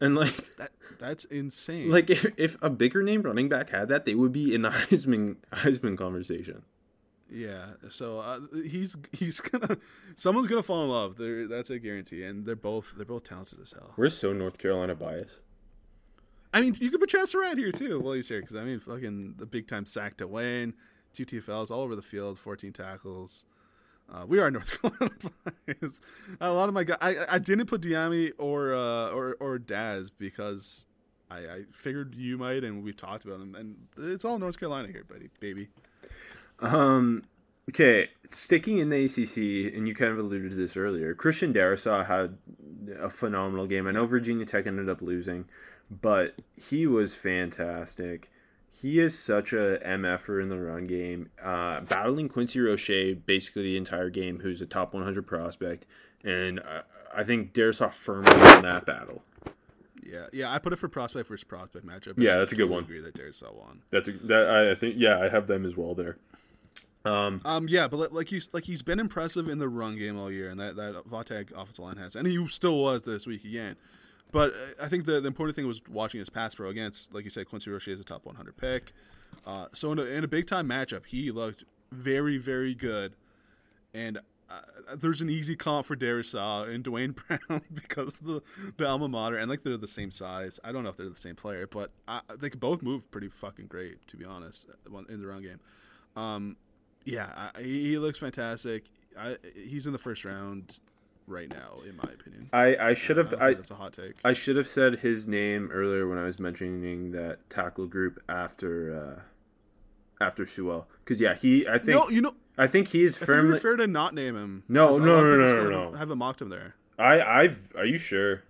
and like That that's insane. like if, if a bigger name running back had that, they would be in the Heisman Heisman conversation. Yeah, so uh, he's he's gonna someone's gonna fall in love. They're, that's a guarantee, and they're both they're both talented as hell. We're so North Carolina biased. I mean, you could put Chester around here too. while he's here because I mean, fucking the big time sack to Wayne, two TFLs all over the field, fourteen tackles. Uh, we are North Carolina biased. A lot of my guys, I, I didn't put Dyami or uh, or or Dazz because I, I figured you might, and we've talked about him, and it's all North Carolina here, buddy, baby. Um, okay, sticking in the ACC, and you kind of alluded to this earlier. Christian Darrisaw had a phenomenal game. I know Virginia Tech ended up losing, but he was fantastic. he is such a mf'er in the run game, uh, battling Quincy Roche basically the entire game, who's a top 100 prospect, and I, I think Darrisaw firmly won that battle. Yeah, yeah. I put it for prospect versus prospect matchup. Yeah, that's a good one. Agree that Darrisaw won. That's a, that I think yeah, I have them as well there. Um, Um, yeah, but like he's like he's been impressive in the run game all year, and that that Vatek offensive line has, and he still was this week again. But uh, I think the, the important thing was watching his pass pro against, like you said, Quincy Roche is a top 100 pick. Uh, so in a, in a big time matchup, he looked very very good, and uh, there's an easy comp for Darrisaw and Duane Brown because of the the alma mater, and like they're the same size. I don't know if they're the same player, but I, they could both move pretty fucking great, to be honest, uh, in the run game. Um, yeah, I, he he looks fantastic. I, he's in the first round right now, in my opinion. I I should have I that's a hot take. I should have said his name earlier when I was mentioning that tackle group after uh, after Sewell because yeah he I think no, you know, I think he's I think fair to not name him. No, no, no, no, no, no. Haven't mocked him there. I I've are you sure?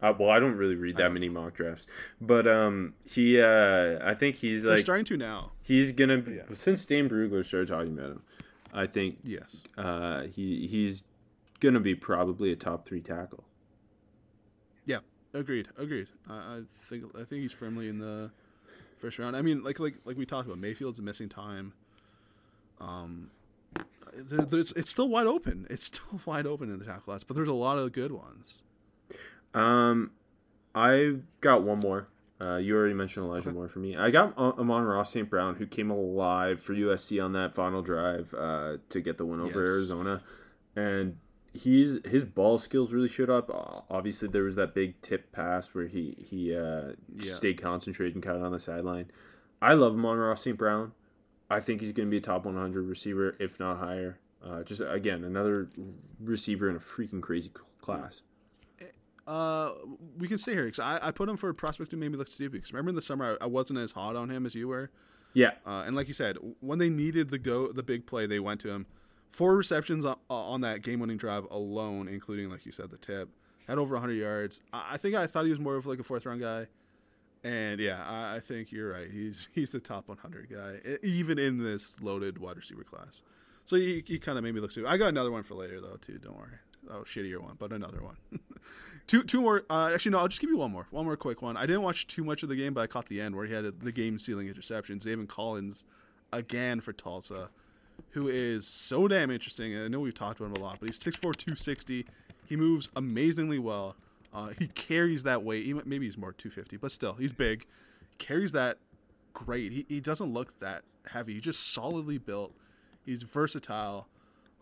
Uh, well, I don't really read that many mock drafts, but um, he uh, I think he's They're like starting to now. he's gonna Yeah. since Dane Brugler started talking about him, I think Yes. uh, he he's gonna be probably a top three tackle. Yeah. Agreed. Agreed. I, I think I think he's firmly in the first round. I mean, like like like we talked about, Mayfield's missing time. Um, there, there's it's still wide open. It's still wide open in the tackle class, but there's a lot of good ones. Um, I got one more. Uh, you already mentioned Elijah Moore for me. I got uh, Amon-Ra St. Brown, who came alive for USC on that final drive uh, to get the win over Yes. Arizona, and he's his ball skills really showed up. Uh, obviously, there was that big tip pass where he he uh, Yeah. stayed concentrated and cut it on the sideline. I love Amon-Ra St. Brown. I think he's going to be a top 100 receiver, if not higher. Uh, just again, another receiver in a freaking crazy class. Uh, we can stay here because I, I put him for a prospect who made me look stupid. Because remember in the summer I, I wasn't as hot on him as you were. Yeah, Uh, and like you said, when they needed the go the big play, they went to him. Four receptions on, on that game winning drive alone, including like you said the tip, had over 100 yards. I, I think I thought he was more of like a fourth round guy. And yeah, I, I think you're right. He's he's the top 100 guy, even in this loaded wide receiver class. So he, he kind of made me look stupid. I got another one for later though too. Don't worry. Oh, shittier one, but another one. two two more. Uh, actually, no. I'll just give you one more. One more quick one. I didn't watch too much of the game, but I caught the end where he had the game sealing interception. Zaven Collins again for Tulsa, who is so damn interesting. I know we've talked about him a lot, but he's 6'4", 260. He moves amazingly well. Uh, he carries that weight. He, maybe he's more 250, but still, he's big. Carries that great. He, he doesn't look that heavy. He's just solidly built. He's versatile.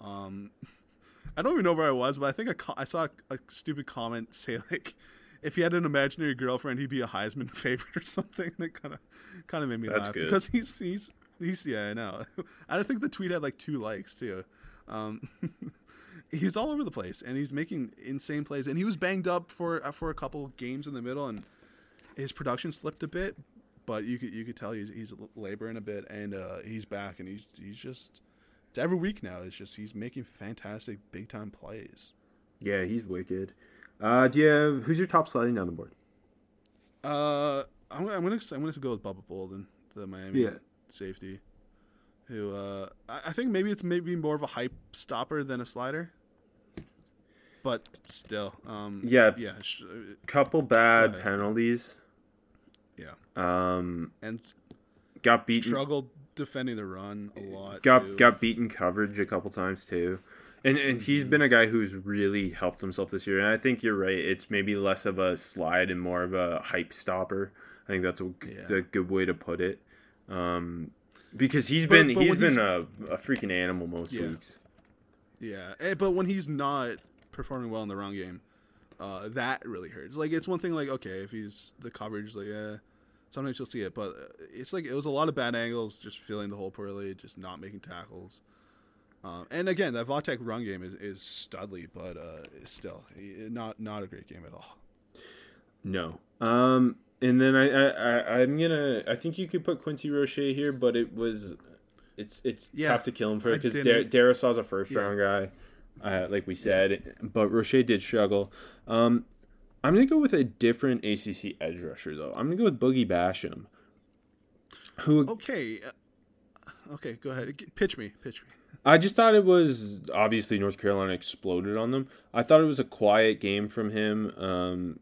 Um, I don't even know where I was, but I think I, co- I saw a, a stupid comment say like, if he had an imaginary girlfriend, he'd be a Heisman favorite or something. And it kind of kind of made me That's laugh good. because he's he's he's yeah I know. I don't think the tweet had like two likes too. Um, he's all over the place and he's making insane plays. And he was banged up for uh, for a couple games in the middle, and his production slipped a bit. But you could you could tell he's, he's laboring a bit, and uh, he's back, and he's he's just it's every week now. It's just he's making fantastic big time plays. Yeah, he's wicked. Uh, do you have who's your top sliding down the board? Uh, I'm, I'm gonna I'm gonna go with Bubba Bolden, the Miami Yeah. Safety, who uh I, I think maybe it's maybe more of a hype stopper than a slider, but still, um, Yeah. yeah, sh- uh, Couple bad penalties. yeah, Um, and got beaten. struggled defending the run a lot. got too. got beaten coverage a couple times too. And and he's Mm-hmm. been a guy who's really helped himself this year. And I think you're right. It's maybe less of a slide and more of a hype stopper. I think that's a, Yeah. a good way to put it. Um, because he's But- been but he's been he's- a, a freaking animal most Yeah. weeks. Yeah, eh, but when he's not performing well in the wrong game, uh, that really hurts. Like it's one thing, like okay, if he's the coverage, like yeah, sometimes you'll see it, but uh, it's like it was a lot of bad angles, just feeling the hole poorly, just not making tackles. Um, and again, that Vatek run game is, is studly, but uh, still eh, not not a great game at all. No. Um, and then I, I, I I'm gonna I think you could put Quincy Roche here, but it was it's it's Yeah, tough to kill him for because Dar- Darrisaw's a first Yeah. round guy, uh, like we said, but Roche did struggle. Um, I'm gonna go with a different ACC edge rusher though. I'm gonna go with Boogie Basham. Who Okay. uh, Okay, go ahead. Pitch me. Pitch me. I just thought it was obviously North Carolina exploded on them. I thought it was a quiet game from him. Um,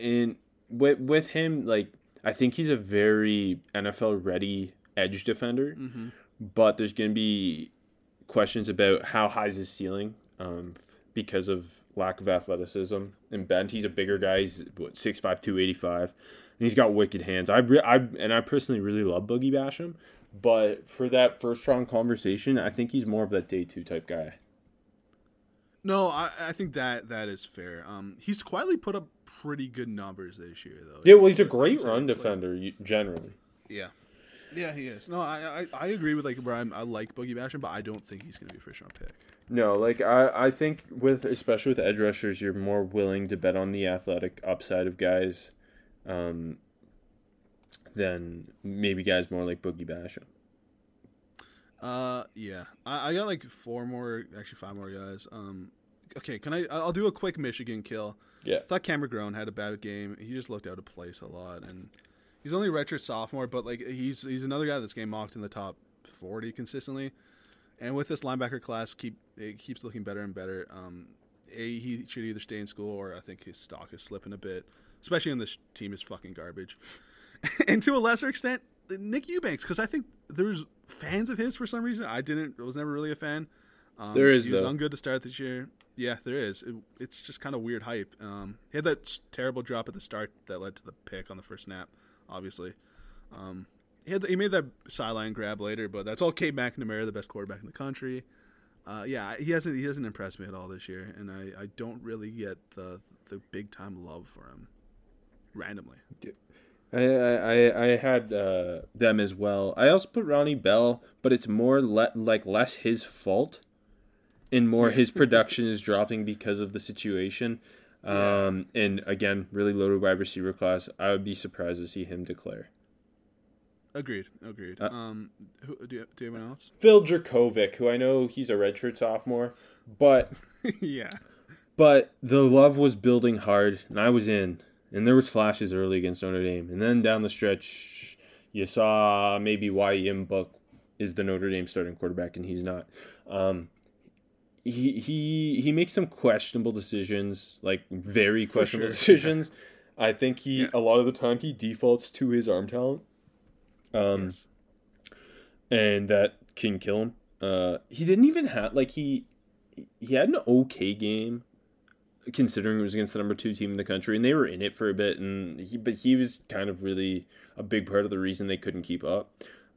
and with with him, like I think he's a very NFL ready edge defender, but there's going to be questions about how high is his ceiling um, because of lack of athleticism and bend. He's a bigger guy. He's what 6'5", 285, and he's got wicked hands. I, re- I and I personally really love Boogie Basham, but for that first round conversation, I think he's more of that day two type guy. No, I, I think that that is fair. Um, he's quietly put up pretty good numbers this year, though. Yeah, well, he's a great run it's like- defender generally. yeah, yeah, he is. No, I I, I agree with like Brian. I like Boogie Basham, but I don't think he's gonna be a first round pick. No, like I, I think with especially with edge rushers, you're more willing to bet on the athletic upside of guys, um, than maybe guys more like Boogie Basham. Uh, yeah, I, I got like four more, actually five more guys. Um, okay, can I? I'll do a quick Michigan kill. Yeah, I thought Cameron McGrone had a bad game. He just looked out of place a lot, and he's only a redshirt sophomore, but like he's he's another guy that's getting mocked in the top forty consistently. And with this linebacker class, keep it keeps looking better and better. Um, a he should either stay in school or I think his stock is slipping a bit, especially when this team is fucking garbage. and to a lesser extent, Nick Eubanks, because I think there's fans of his for some reason. I didn't, was never really a fan. Um, There is, He was though. on good to start this year. Yeah, there is. It, it's just kind of weird hype. Um, he had that terrible drop at the start that led to the pick on the first snap, obviously. Um, he, had the, he made that sideline grab later, but that's all Cade McNamara, the best quarterback in the country. Uh, yeah, he hasn't he hasn't impressed me at all this year, and I, I don't really get the the big time love for him. Randomly, I I, I had uh, them as well. I also put Ronnie Bell, but it's more le- like less his fault, and more his production is dropping because of the situation. Um, and again, really loaded wide receiver class. I would be surprised to see him declare. agreed, agreed. Uh, um, who, do you, do you have anyone else? Phil Jurkovec, who I know he's a redshirt sophomore, but yeah, but the love was building hard, and I was in, and there was flashes early against Notre Dame, and then down the stretch, you saw maybe why Ian Book is the Notre Dame starting quarterback, and he's not. Um, he he he makes some questionable decisions, like very questionable sure. decisions. I think he Yeah. a lot of the time he defaults to his arm talent. Um, yes. and that can kill him. Uh, he didn't even have like he he had an okay game, considering it was against the number two team in the country, and they were in it for a bit. And he but he was kind of really a big part of the reason they couldn't keep up.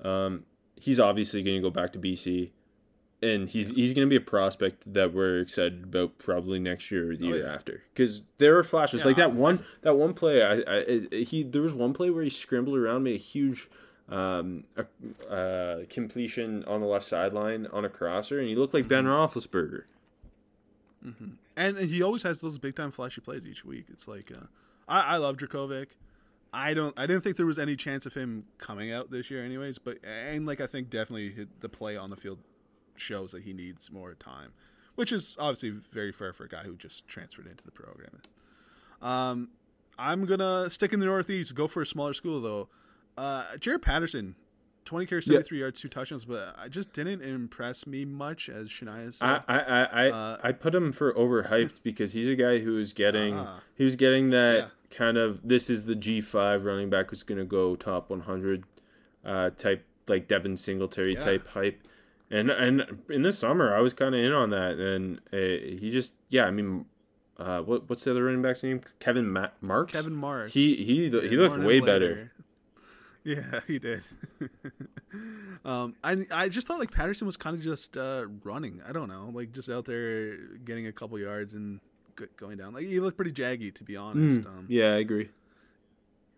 Um, he's obviously going to go back to BC, and he's he's going to be a prospect that we're excited about probably next year or the Oh, year yeah. after because there are flashes Yeah, like that one that one play. I, I he there was one play where he scrambled around, made a huge um, a, uh, completion on the left sideline on a crosser, and he looked like Ben Roethlisberger. And, and he always has those big time flashy plays each week. It's like uh, I, I love Jurkovec. I don't. I didn't think there was any chance of him coming out this year, anyways. But and like I think definitely the play on the field shows that he needs more time, which is obviously very fair for a guy who just transferred into the program. Um, I'm gonna stick in the Northeast. Go for a smaller school though. Uh, Jaret Patterson, 20 carries, 73 yards, two touchdowns, but I just didn't impress me much as Shania said. I I I, Uh, I put him for overhyped because he's a guy who's getting Ah. he was getting that Yeah. kind of this is the G five running back who's going to go top 100 uh, type like Devin Singletary Yeah. type hype. And and in the summer I was kind of in on that and uh, he just yeah I mean uh, what what's the other running back's name Kevin Ma- Marks Kevin Marks. he he he looked way better. Yeah, he did. um, I I just thought like Patterson was kind of just uh, running. I don't know, like just out there getting a couple yards and g- going down. Like he looked pretty jaggy, to be honest. Um, yeah I agree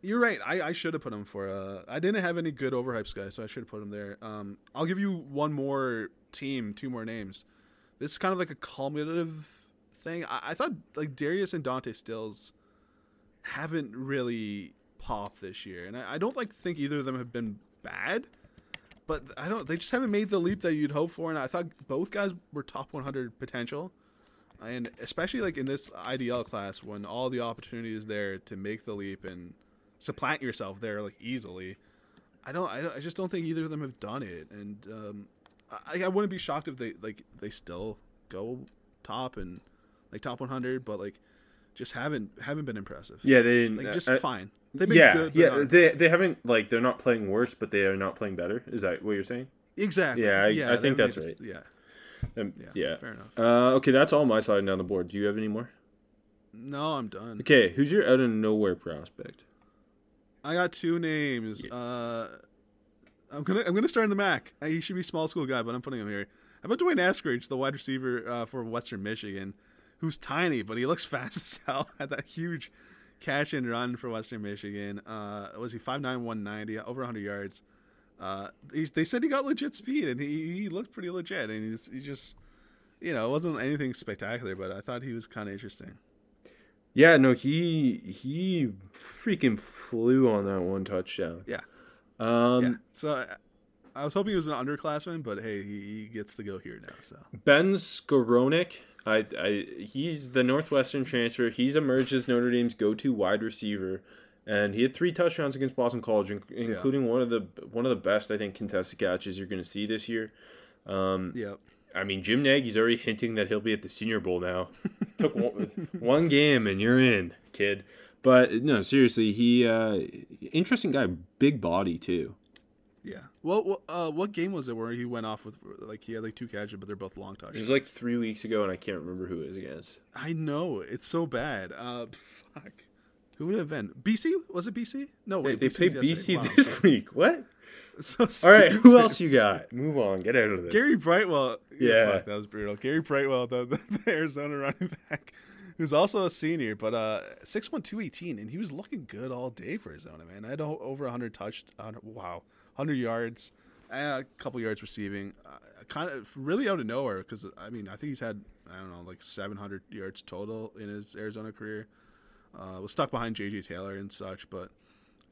You're right. I, I should have put him for. Uh, I didn't have any good overhypes guys, so I should have put him there. Um, I'll give you one more team, two more names. This is kind of like a cumulative thing. I, I thought like Darius and Dante Stills haven't really popped this year, and I, I don't like think either of them have been bad, but I don't. They just haven't made the leap that you'd hope for, and I thought both guys were top 100 potential. And especially like in this IDL class, when all the opportunity is there to make the leap and supplant yourself there like easily, I don't. I, don't- I just don't think either of them have done it, and um, I, I wouldn't be shocked if they like they still go top and like top 100, but like just haven't haven't been impressive. Yeah, they didn't. like just uh, fine. They've been yeah, good. yeah. not- They they haven't like they're not playing worse, but they are not playing better. Is that what you're saying? exactly. Yeah, I- I think that's just- right. Yeah, Um, yeah, yeah. Fair enough. Uh, okay, that's all my side down the board. Do you have any more? No, I'm done. Okay, who's your out of nowhere prospect? I got two names. Uh, I'm gonna I'm gonna start in the MAC. Uh, He should be small school guy, but I'm putting him here. How about D'Wayne Eskridge, the wide receiver uh, for Western Michigan, who's tiny but he looks fast as hell. Had that huge catch and run for Western Michigan. Uh, was he 5'9", 190, over 100 yards? Uh, they said he got legit speed, and he, he looked pretty legit. And he's he just, you know, it wasn't anything spectacular, but I thought he was kind of interesting. Yeah, no, he he freaking flew on that one touchdown. Yeah. Um, yeah. So I, I was hoping he was an underclassman, but hey, he, he gets to go here now. So Ben Skowronek, I, I, he's the Northwestern transfer. He's emerged as Notre Dame's go-to wide receiver, and he had three touchdowns against Boston College, in- including one of the one of the best I think contested catches you're going to see this year. Um, yeah, I mean, Jim Nagy's already hinting that he'll be at the Senior Bowl now. Took one, one game and you're in, kid. But no, seriously, he uh, interesting guy, big body too. Yeah. Well, uh, what game was it where he went off with like he had like two catches, but they're both long touchdowns? It was like three weeks ago, and I can't remember who it was against. I know it's so bad. Uh, fuck. Who would it have been? BC? Was it BC? No, wait. they BC played. BC Wow, this week. What? So All right, who else you got? Move on. Get out of this. Gary Brightwell. Yeah. fuck, that was brutal. Gary Brightwell, the, the, the Arizona running back, who's also a senior, but uh, six one two eighteen, and he was looking good all day for Arizona. Man, I had over hundred touched. 100, wow, hundred yards, a couple yards receiving. Uh, kind of really out of nowhere because I mean I think he's had I don't know like seven hundred yards total in his Arizona career. Uh, was stuck behind JJ Taylor and such, but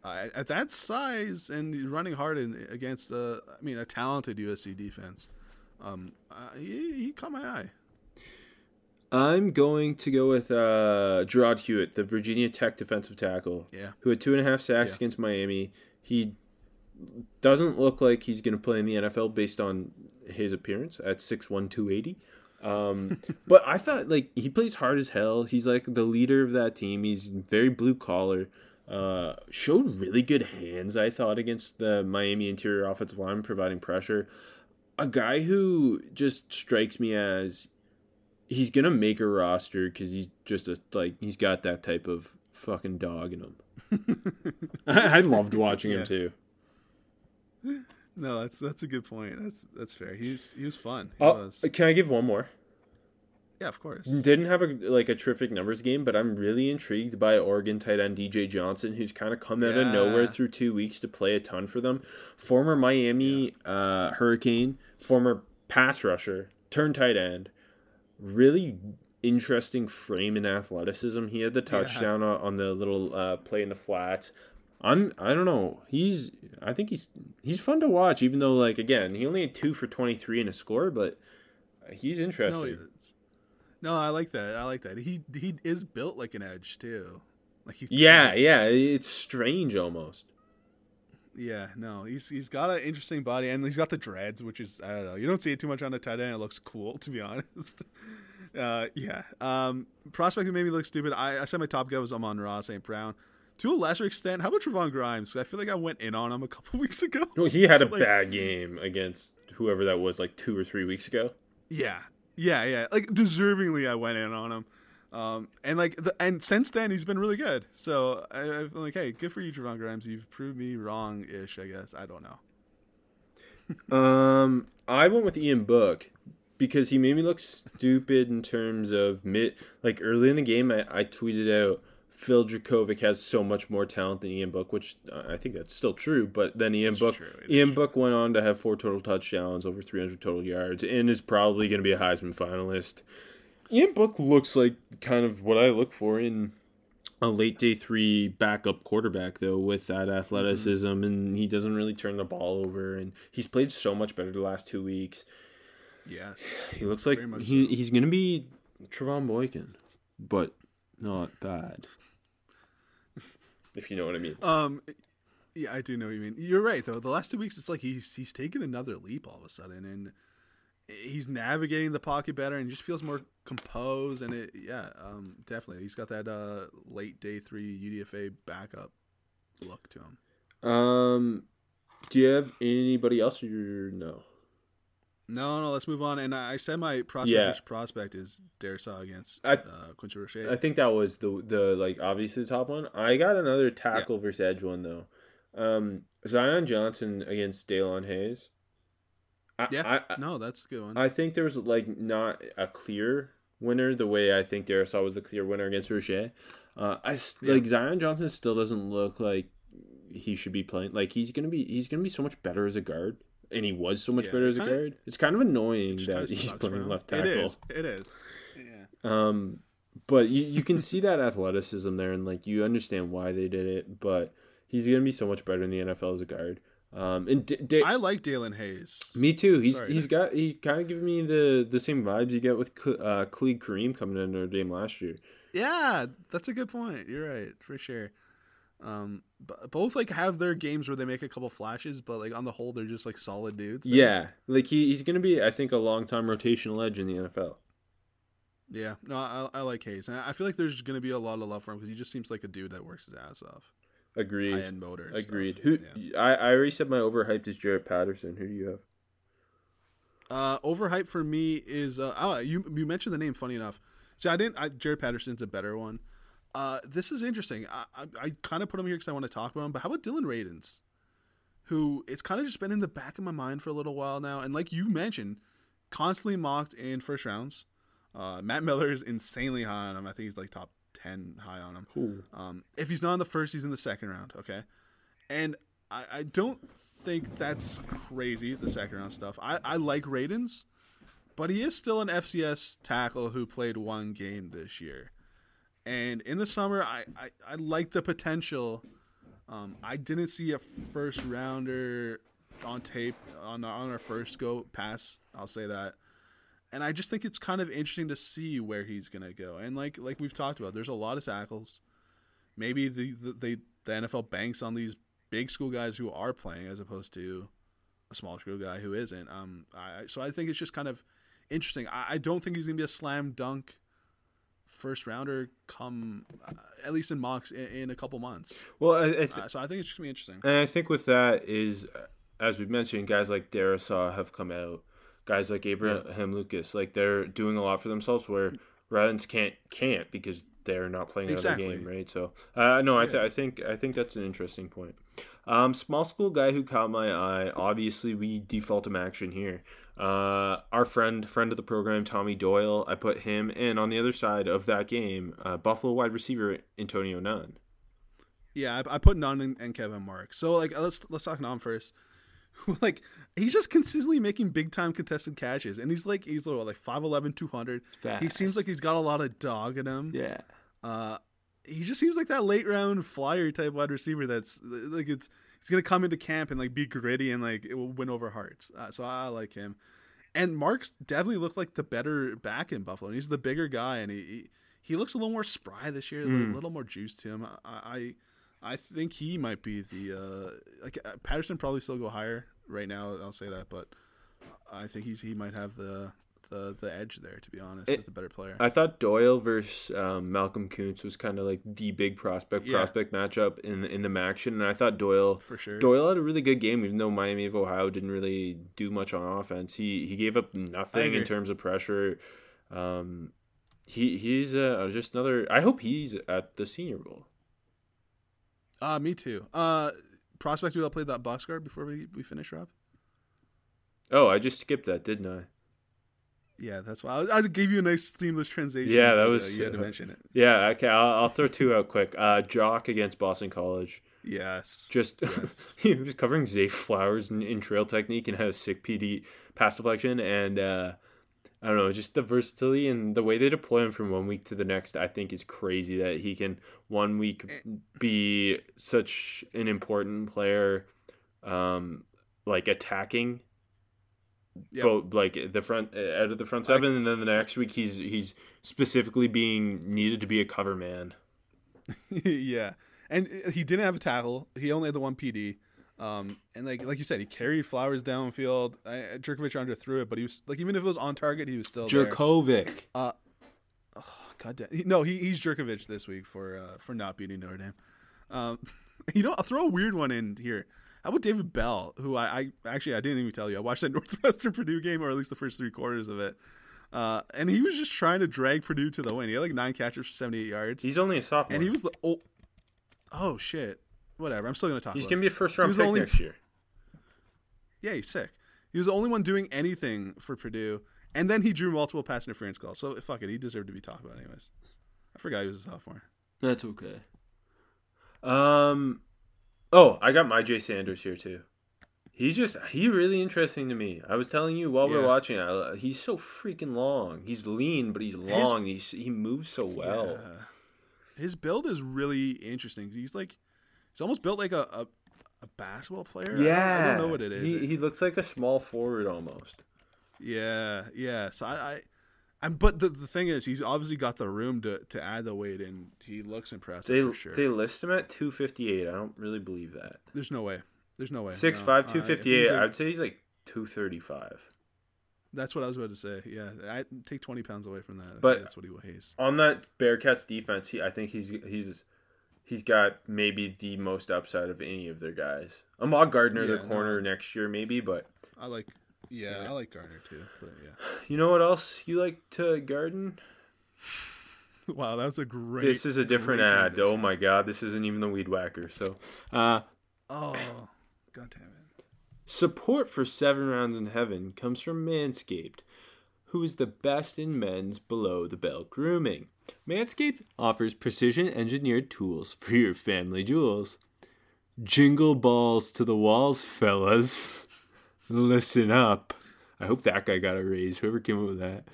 uh, at that size and running hard in, against uh, I mean a talented USC defense, um, uh, he, he caught my eye. I'm going to go with uh, Jarrod Hewitt, the Virginia Tech defensive tackle, Yeah. who had two and a half sacks Yeah. against Miami. He doesn't look like he's going to play in the NFL based on his appearance at 6'1", 280. Um, but I thought like he plays hard as hell. He's like the leader of that team. He's very blue collar. Uh, showed really good hands. I thought against the Miami interior offensive line, providing pressure. A guy who just strikes me as he's gonna make a roster because he's just a like he's got that type of fucking dog in him. I, I loved watching Yeah. him too. No, that's that's a good point. That's that's fair. He was he was fun. He Oh, was. can I give one more? Yeah, of course. Didn't have a like a terrific numbers game, but I'm really intrigued by Oregon tight end DJ Johnson, who's kind of come out of nowhere through two weeks to play a ton for them. Former Miami uh, Hurricane, former pass rusher, turned tight end. Really interesting frame and athleticism. He had the touchdown on on the little uh, play in the flats. I'm I don't know. He's I think he's he's fun to watch, even though like again he only had two for twenty three in a score, but he's No, interesting. it's- no, I like that. I like that. He he is built like an edge too. Like he's Yeah, yeah, it's strange almost. Yeah, no, he's he's got an interesting body, and he's got the dreads, which is I don't know. You don't see it too much on the tight end. It looks cool, to be honest. Uh, yeah. Um, prospect who made me look stupid. I, I said my top guy was Amon-Ra St. Brown. To a lesser extent, how about Trevon Grimes? I feel like I went in on him a couple weeks ago. No, he had a Like- bad game against whoever that was, like two or three weeks ago. Yeah, yeah, yeah. Like deservingly, I went in on him. Um, and like the and since then he's been really good. So I, I'm like, hey, good for you, Trevon Grimes. You've proved me wrong, ish. I guess I don't know. Um, I went with Ian Book because he made me look stupid in terms of mid. Like early in the game, I, I tweeted out Phil Jurkovec has so much more talent than Ian Book, which uh, I think that's still true. But then Ian Book, true, Ian Book went on to have four total touchdowns, over 300 total yards, and is probably going to be a Heisman finalist. Ian Book looks like kind of what I look for in a late day three backup quarterback though with that athleticism and he doesn't really turn the ball over and he's played so much better the last two weeks. Yes. He looks like he, so. he's gonna be Trevone Boykin, but not bad. If you know what I mean. Um, Yeah, I do know what you mean. You're right though. The last two weeks, it's like he's he's taken another leap all of a sudden, and he's navigating the pocket better and just feels more composed. And it, yeah, um, definitely, he's got that uh, late day three UDFA backup look to him. Um, do you have anybody else or no? No, no. Let's move on. And I said my prospect Yeah. prospect is Darrisaw against I- uh, Quincy Roche. I think that was the the like obviously the top one. I got another tackle versus edge one though. Um, Zion Johnson against Daelin Hayes. I, yeah, I, no, that's a good one. I think there was like not a clear winner the way I think Darrisaw was the clear winner against Rocher. Uh, I Yeah. like Zion Johnson still doesn't look like he should be playing. Like he's gonna be he's gonna be so much better as a guard, and he was so much Yeah, better as a kinda- guard. It's kind of annoying that he's playing left tackle. It is. It is. Yeah. Um, but you, you can see that athleticism there, and like you understand why they did it. But he's gonna be so much better in the NFL as a guard. Um, and D- D- I like Daelin Hayes. me too. He's Sorry, he's Nick. got he kind of giving me the the same vibes you get with K- uh, Khalid Kareem coming in Notre Dame last year. Yeah, that's a good point. You're right for sure. Um, b- both like have their games where they make a couple flashes, but like on the whole, they're just like solid dudes. Yeah, like he, he's gonna be I think a long time rotational edge in the NFL. yeah. No, I, I like Hayes, and I feel like there's gonna be a lot of love for him because he just seems like a dude that works his ass off. High Agreed. end motor. Agreed. stuff. Who Yeah. I, I already said my overhyped is Jaret Patterson. Who do you have? Uh, overhyped for me is uh, oh, you you mentioned the name. Funny enough, see, I didn't. I, Jaret Patterson's a better one. Uh, this is interesting. I I, I kind of put him here because I want to talk about him. But how about Dillon Radunz, who it's kind of just been in the back of my mind for a little while now, and like you mentioned, constantly mocked in first rounds. Uh, Matt Miller is insanely high on him. I think he's like top ten high on him. Who? Um, if he's not in the first, he's in the second round. Okay, and I, I don't think that's crazy. The second round stuff. I, I like Radunz, but he is still an FCS tackle who played one game this year. And in the summer, I, I, I like the potential. Um, I didn't see a first rounder on tape on our, on our first go pass. I'll say that. And I just think it's kind of interesting to see where he's gonna go. And like like we've talked about, there's a lot of tackles. Maybe the the, they, the NFL banks on these big school guys who are playing as opposed to a small school guy who isn't. Um, I so I think it's just kind of interesting. I, I don't think he's gonna be a slam dunk first rounder come uh, at least in mocks in, in a couple months. Well, I, I th- Uh, so I think it's just gonna be interesting. And I think with that is, uh, as we mentioned, guys like Darrisaw have come out. Guys like Abraham Lucas, like they're doing a lot for themselves. Where Rylands can't can't because they're not playing Exactly. another game, right? So, uh, no, I, th- I think I think that's an interesting point. Um, small school guy who caught my eye. Obviously, we default him action here. Uh, our friend, friend of the program, Tommy Doyle. I put him in on the other side of that game. Uh, Buffalo wide receiver Antonio Nunn. Yeah, I, I put Nunn and, and Kevin Mark. So like let's let's talk Nunn first. like he's just consistently making big time contested catches, and he's like he's what, like 5'11", 200. He seems like he's got a lot of dog in him. Yeah. Uh, he just seems like that late round flyer type wide receiver. That's like it's he's gonna come into camp and like be gritty and like it will win over hearts. Uh, so I like him. And Mark's definitely looked like the better back in Buffalo. And He's the bigger guy, and he he, he looks a little more spry this year, a little- little more juice to him. I I, I think he might be the uh, like uh, Patterson probably still go higher right now. I'll say that, but I think he's he might have the the, the edge there. To be honest, It- as the better player. I thought Doyle versus um, Malcolm Koonce was kind of like the big prospect Yeah. prospect matchup in in the MACtion, and I thought Doyle For sure. Doyle had a really good game, even though Miami of Ohio didn't really do much on offense. He he gave up nothing in terms of pressure. Um, he he's uh, just another. I hope he's at the Senior Bowl. Uh, me too. Uh, prospect who I played that box guard before we, we finish, Rob. Oh, I just skipped that, didn't I? Yeah, that's why I, I gave you a nice seamless transition. Yeah, that uh, was- you had to mention it. Yeah, okay. I'll, I'll throw two out quick. Uh, JOK against Boston College. Yes, Just Yes. he was covering Zay Flowers in, in trail technique and had a sick PD pass deflection and uh, I don't know, just the versatility and the way they deploy him from one week to the next. I think is crazy that he can one week be such an important player, um, like attacking. Yep. Both like the front out of the front seven, and then the next week he's he's specifically being needed to be a cover man. yeah, and uh, he didn't have a tackle. He only had the one PD. Um, and like like you said, he carried Flowers downfield. I, Jerkovich underthrew it, but he was like even if it was on target, he was still. Jurkovec. God damn. He, no, he, he's Jerkovich this week for uh, for not beating Notre Dame. Um, you know, I'll throw a weird one in here. How about David Bell, who I, I actually I didn't even tell you. I watched that Northwestern Purdue game, or at least the first three quarters of it. Uh, and he was just trying to drag Purdue to the win. He had like nine catches for 78 yards. He's only a sophomore. and he was the oh, oh shit. Whatever. I'm still gonna talk. He's about gonna be a first round was pick only- next year. Yeah, he's sick. He was the only one doing anything for Purdue, and then he drew multiple pass interference calls. So fuck it, he deserved to be talked about anyways. I forgot he was a sophomore. That's okay. Um, oh, I got Myjai Sanders here too. He just he really interesting to me. I was telling you while we Yeah. were watching. I, uh, he's so freaking long. He's lean, but he's long. he's he moves so well. Yeah. His build is really interesting. He's like, he's almost built like a a, a basketball player. I don't- I don't, know what it is. He, he looks like a small forward almost. yeah, yeah. So I, I and but the, the thing is, he's obviously got the room to, to add the weight, and he looks impressive They for sure. they list him at two fifty eight. I don't really believe that. There's no way. There's no way. Six No. five Uh, two if fifty eight. like- I'd say he's like two thirty five. That's what I was about to say. Yeah, I take twenty pounds away from that. But- that's what he weighs. on that Bearcats defense, he, I think he's he's he's got maybe the most upside of any of their guys. Ahmad Gardner, Yeah, no. corner next year, maybe. But I like. Yeah, So- I like Gardner too. But yeah. you know what else you like to garden? Wow, that's a great. this is a different ad. Oh my god, this isn't even the weed whacker. So Uh, Oh, god damn it. Support for Seven Rounds in Heaven comes from Manscaped, who is the best in men's below the belt grooming. Manscaped offers precision engineered tools for your family jewels. Jingle balls to the walls, fellas. Listen up. I hope that guy got a raise, whoever came up with that.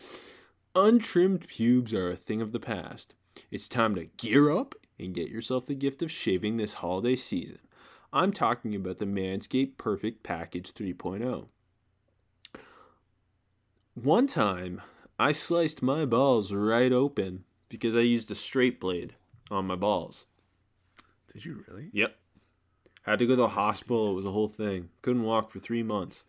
Untrimmed pubes are a thing of the past. It's time to gear up and get yourself the gift of shaving this holiday season. I'm talking about the Manscaped Perfect Package 3.0. One time, I sliced my balls right open because I used a straight blade on my balls. Did you really? Yep. Had to go to the hospital. It was a whole thing. Couldn't walk for three months.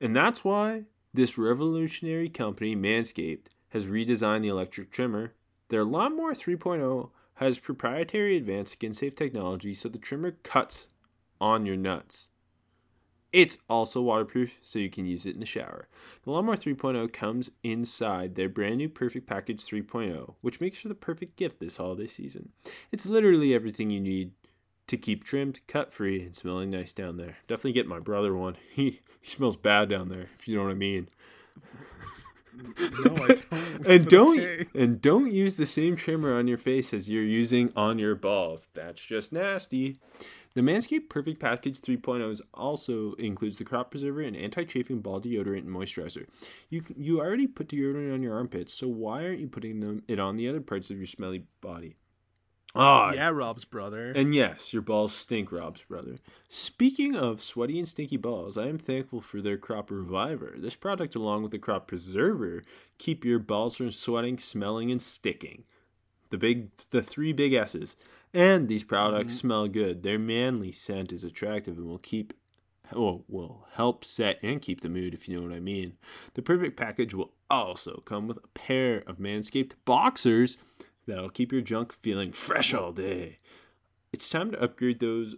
And that's why this revolutionary company, Manscaped, has redesigned the electric trimmer. Their Lawnmower 3.0 has proprietary advanced skin safe technology so the trimmer cuts on your nuts. It's also waterproof, so you can use it in the shower. The Lawnmower 3.0 comes inside their brand new Perfect Package 3.0, which makes for the perfect gift this holiday season. It's literally everything you need to keep trimmed, cut free, and smelling nice down there. Definitely get my brother one. He he smells bad down there, if you know what I mean. No, I don't. And don't okay. and don't use the same trimmer on your face as you're using on your balls. That's just nasty. The Manscaped Perfect Package 3.0 also includes the crop preserver and anti-chafing ball deodorant and moisturizer. You you already put deodorant on your armpits, so why aren't you putting them it on the other parts of your smelly body? Ah, Yeah, Rob's brother. and yes, your balls stink, Rob's brother. Speaking of sweaty and stinky balls, I am thankful for their Crop Reviver. This product, along with the Crop Preserver, keep your balls from sweating, smelling, and sticking. The big, the three big S's. And these products smell good. Their manly scent is attractive and will keep, well, will help set and keep the mood, if you know what I mean. The perfect package will also come with a pair of Manscaped boxers that'll keep your junk feeling fresh all day. It's time to upgrade those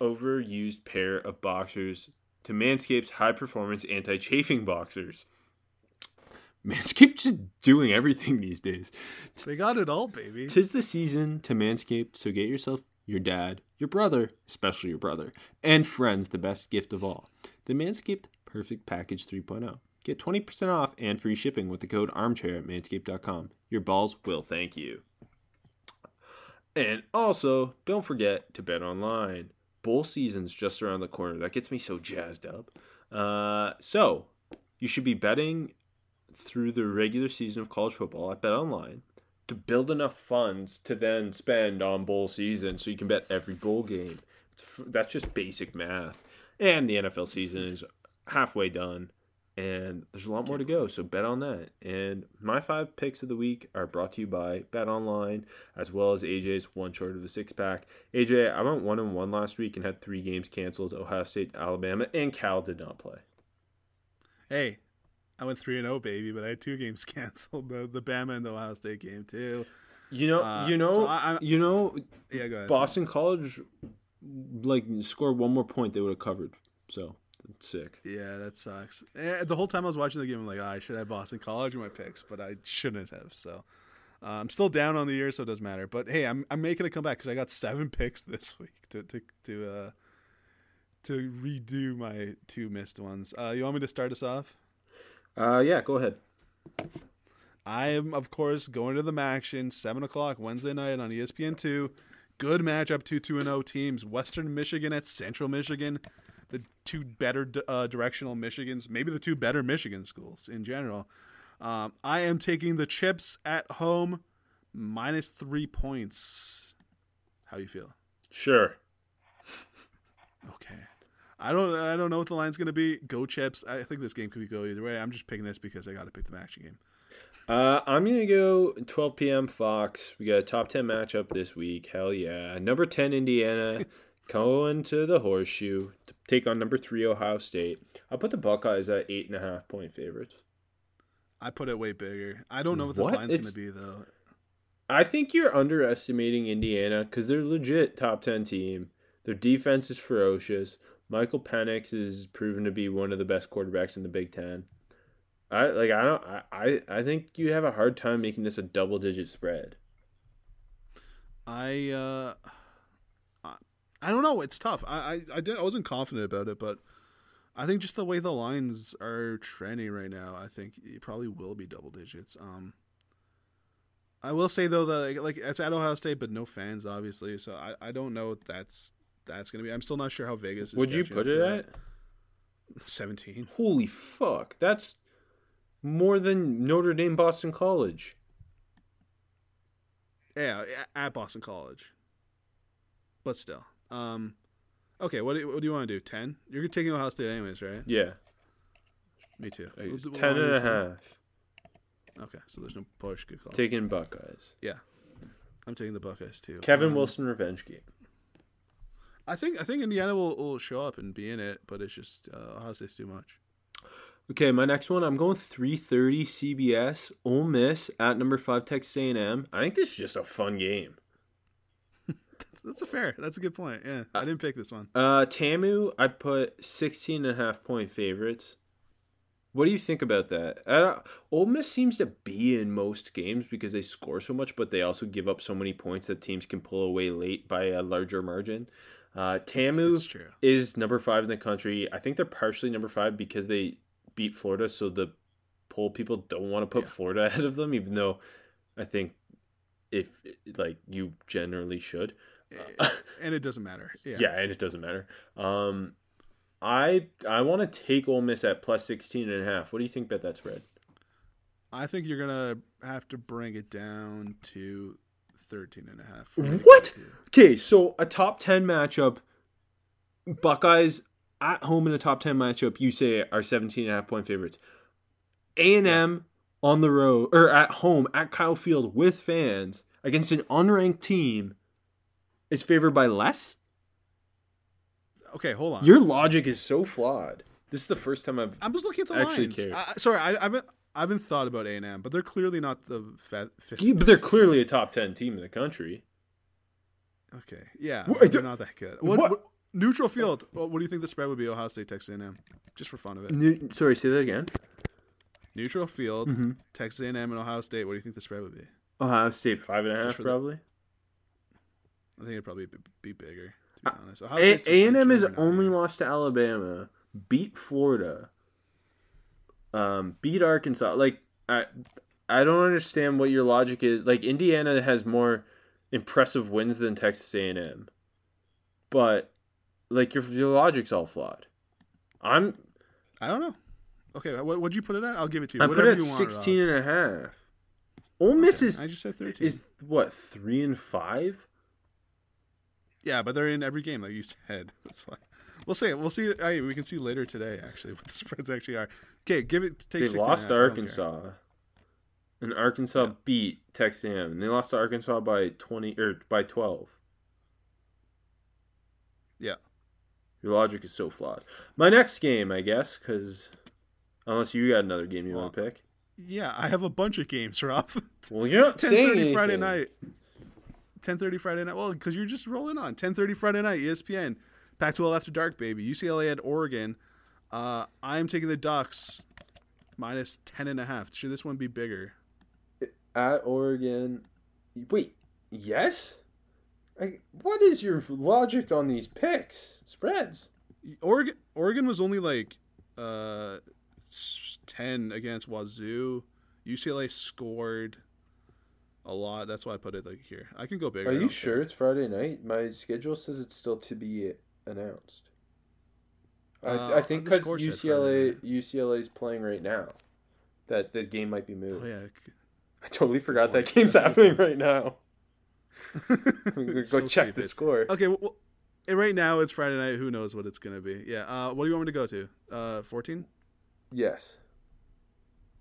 overused pair of boxers to Manscaped's high performance anti chafing boxers. Manscaped's just doing everything these days. they got it all, baby. Tis the season to Manscaped, so get yourself, your dad, your brother, especially your brother, and friends the best gift of all the Manscaped Perfect Package 3.0. Get 20% off and free shipping with the code armchair at manscaped.com. Your balls will thank you. And also, don't forget to bet online. Bowl season's just around the corner. That gets me so jazzed up. Uh, so, you should be betting through the regular season of college football at Bet Online to build enough funds to then spend on bowl season so you can bet every bowl game. That's just basic math. And the NFL season is halfway done. And there's a lot more to go. So bet on that. And my five picks of the week are brought to you by Bet Online, as well as AJ's one short of a six pack. AJ, I went one and one last week and had three games canceled: Ohio State, Alabama, and Cal did not play. Hey, I went three and zero, baby, but I had two games canceled: the the Bama and the Ohio State game too. You know, Uh, you know, so I- you know, Yeah, go ahead. Boston College, like scored one more point, they would have covered. So sick. Yeah, that sucks. Eh, The whole time I was watching the game, I'm like, oh, I should have Boston College in my picks, but I shouldn't have. So uh, I'm still down on the year, so it doesn't matter. But hey, I'm I'm making a comeback because I got seven picks this week to to to uh to redo my two missed ones. Uh, you want me to start us off? Uh, yeah, go ahead. I am, of course, going to the action seven o'clock Wednesday night on E ESPN two. Good matchup, two two and zero teams. Western Michigan at Central Michigan, the two better uh, directional Michigans, maybe the two better Michigan schools in general. Um, I am taking the Chips at home, minus three points. How you feel? Sure. Okay. I don't. I don't know what the line's going to be. Go Chips. I think this game could go either way. I'm just picking this because I got to pick the action game. Uh, I'm gonna go 12 p.m. Fox. We got a top 10 matchup this week. Hell yeah! Number 10 Indiana going to the Horseshoe to take on number three Ohio State. I'll put the Buckeyes at eight and a half point favorites. I put it way bigger. I don't know what this What? line's going to be though. I think you're underestimating Indiana because they're legit top 10 team. Their defense is ferocious. Michael Penix is proven to be one of the best quarterbacks in the Big Ten. I like. I don't. I, I think you have a hard time making this a double digit spread. I uh, I, don't know. It's tough. I I I, did, I wasn't confident about it, but I think just the way the lines are trending right now, I think it probably will be double digits. Um, I will say though that like, like it's at Ohio State, but no fans obviously. So I, I don't know that's that's gonna be. I'm still not sure how Vegas. is Would you put it at? seventeen? Holy fuck! That's more than Notre Dame Boston College. Yeah, at Boston College. But still, um, okay. What do you, what do you want to do? Ten? You're taking Ohio State anyways, right? Yeah, Me too. We'll do- ten we'll and a 10. half. Okay, so there's no push. Good call. Taking Buckeyes. yeah, I'm taking the Buckeyes too. Kevin Um, Wilson revenge game. I think I think Indiana will, will show up and be in it, but it's just uh, Ohio State's too much. Okay, my next one. I'm going 3:30 CBS. Ole Miss at number five Texas A&M. I think this is just a fun game. That's, that's a fair. That's a good point. Yeah, I didn't pick this one. Uh, Tamu, I put 16 and a half point favorites. What do you think about that? Don't, Ole Miss seems to be in most games because they score so much, but they also give up so many points that teams can pull away late by a larger margin. Uh, Tamu is number five in the country. I think they're partially number five because they beat Florida, so the poll people don't want to put Yeah. Florida ahead of them, even though I think if like you generally should. Uh, and it doesn't matter. Yeah. yeah, and it doesn't matter. Um, I I want to take Ole Miss at plus 16 and a half. What do you think about that spread? I think you're gonna have to bring it down to 13 and a half. What? Okay, so a top 10 matchup, Buckeyes at home in a top 10 matchup, you say are 17 and a half point favorites. A&M on the road or at home at Kyle Field with fans against an unranked team is favored by less? Okay, hold on. Your logic is so flawed. This is the first time I've I'm just looking at the Actually lines. care. I, sorry, I, I haven't I haven't thought about A and M, but they're clearly not the fa- fifth. Yeah, but they're clearly a top 10 team in the country. Okay, yeah, What- they're not that good. What, what- what- neutral field? What, what do you think the spread would be? Ohio State, Texas A&M, just for fun of it. New, sorry, say that again. Neutral field, Mm-hmm. Texas A&M and Ohio State. What do you think the spread would be? Ohio State five and a half, and a Just half for the- probably. I think it'd probably be, bigger. To be honest, A and M is only here. lost to Alabama, beat Florida, um, beat Arkansas. Like I, I don't understand what your logic is. Like Indiana has more impressive wins than Texas A and M, but like your your logic's all flawed. I'm I don't know. Okay, what would you put it at? I'll give it to you. I put it at you want, Rob. 16 and a half. Ole Miss is I just said thirteen. is what three and five. Yeah, but they're in every game, like you said. That's why. We'll see. We'll see. Hey, we can see later today actually what the spreads actually are. Okay, give it. Take They 16 lost to I. Arkansas. And Arkansas Yeah. beat Texas A&M. And they lost to Arkansas by 20 or by 12. Yeah. Your logic is so flawed. My next game, I guess, because unless you got another game you want to pick. Yeah, I have a bunch of games, Rob. Well, you're not saying. Friday night. 10:30 Friday night. Well, because you're just rolling on. 10:30 Friday night. ESPN. Pac-12 after dark, baby. UCLA at Oregon. Uh, I'm taking the Ducks minus 10 and a half. Should this one be bigger? At Oregon. Wait, yes? I, what is your logic on these picks? Spreads? Oregon Oregon was only like uh, 10 against Wazoo. UCLA scored a lot. That's why I put it like here. I can go bigger. Are you sure care. it's Friday night? My schedule says it's still to be announced. I, Uh, I think because UCLA UCLA is playing right now, that the game might be moved. Oh yeah. I totally forgot that game's That's happening right now. Go So check the score. Okay, well, right now it's Friday night. Who knows what it's gonna be? Yeah. Uh, what do you want me to go to? Uh, fourteen. Yes.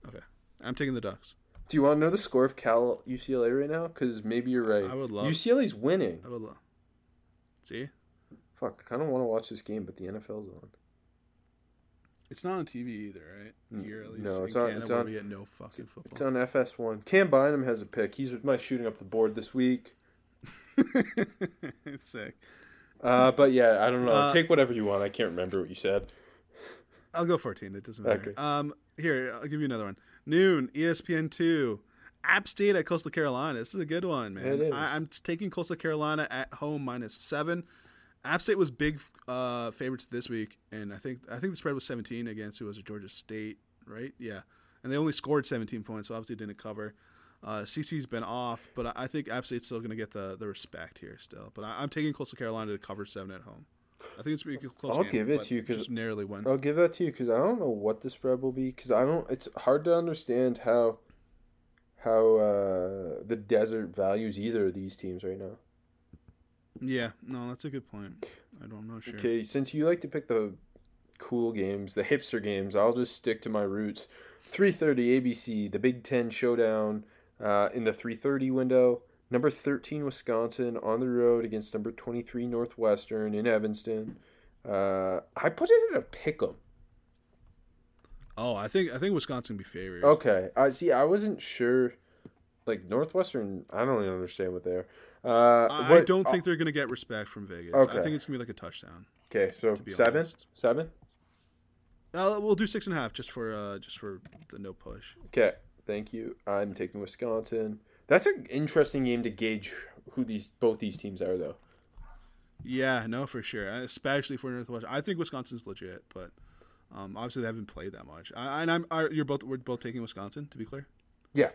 Okay, I'm taking the Ducks. Do you want to know the score of Cal UCLA right now? Because maybe you're right. I would love- UCLA's winning. I would love. See, Fuck, I kind of want to watch this game, but the NFL's on. it's not on TV either, right? Here at least. no, in it's on- Canada, it's on- We get no fucking football. It's on FS1. Cam Bynum has a pick. He's with my shooting up the board this week. it's sick. Uh, but yeah, I don't know. Uh, Take whatever you want. I can't remember what you said. I'll go 14. It doesn't matter. Okay. Um, here I'll give you another one. Noon, ESPN two, App State at Coastal Carolina. This is a good one, man. It is. I, I'm taking Coastal Carolina at home minus seven. App State was big uh, favorites this week, and I think I think the spread was 17 against who was it, Georgia State, right? Yeah, and they only scored 17 points, so obviously didn't cover. Uh, CC's been off, but I- I think App State's still going to get the, the respect here still. But I, I'm taking Coastal Carolina to cover seven at home. I think it's going to be a close. I'll game, give it to you 'cause- just narrowly win. I'll give that to you because I don't know what the spread will be because I don't. It's hard to understand how how uh, the desert values either of these teams right now. Yeah, no, that's a good point. I don't know. Sure. Okay, since you like to pick the cool games, the hipster games, I'll just stick to my roots. 3:30 ABC, the Big Ten showdown uh, in the 3:30 window. Number 13 Wisconsin on the road against number 23 Northwestern in Evanston. Uh, I put it at a pick 'em. Oh, I think I think Wisconsin be favored. Okay, I see. I wasn't sure. Like Northwestern, I don't even understand what they're. Uh, I, I don't think they're gonna get respect from Vegas. I think it's gonna be like a touchdown. Okay, so be seven, honest. seven. Uh, we'll do six and a half just for uh, just for the no push. Okay, thank you. I'm taking Wisconsin. That's an interesting game to gauge who these both these teams are, though. Yeah, no, for sure. Especially for Northwestern. I think Wisconsin's legit, but um, obviously they haven't played that much. I, and I'm are, you're both we're both taking Wisconsin to be clear. Yeah.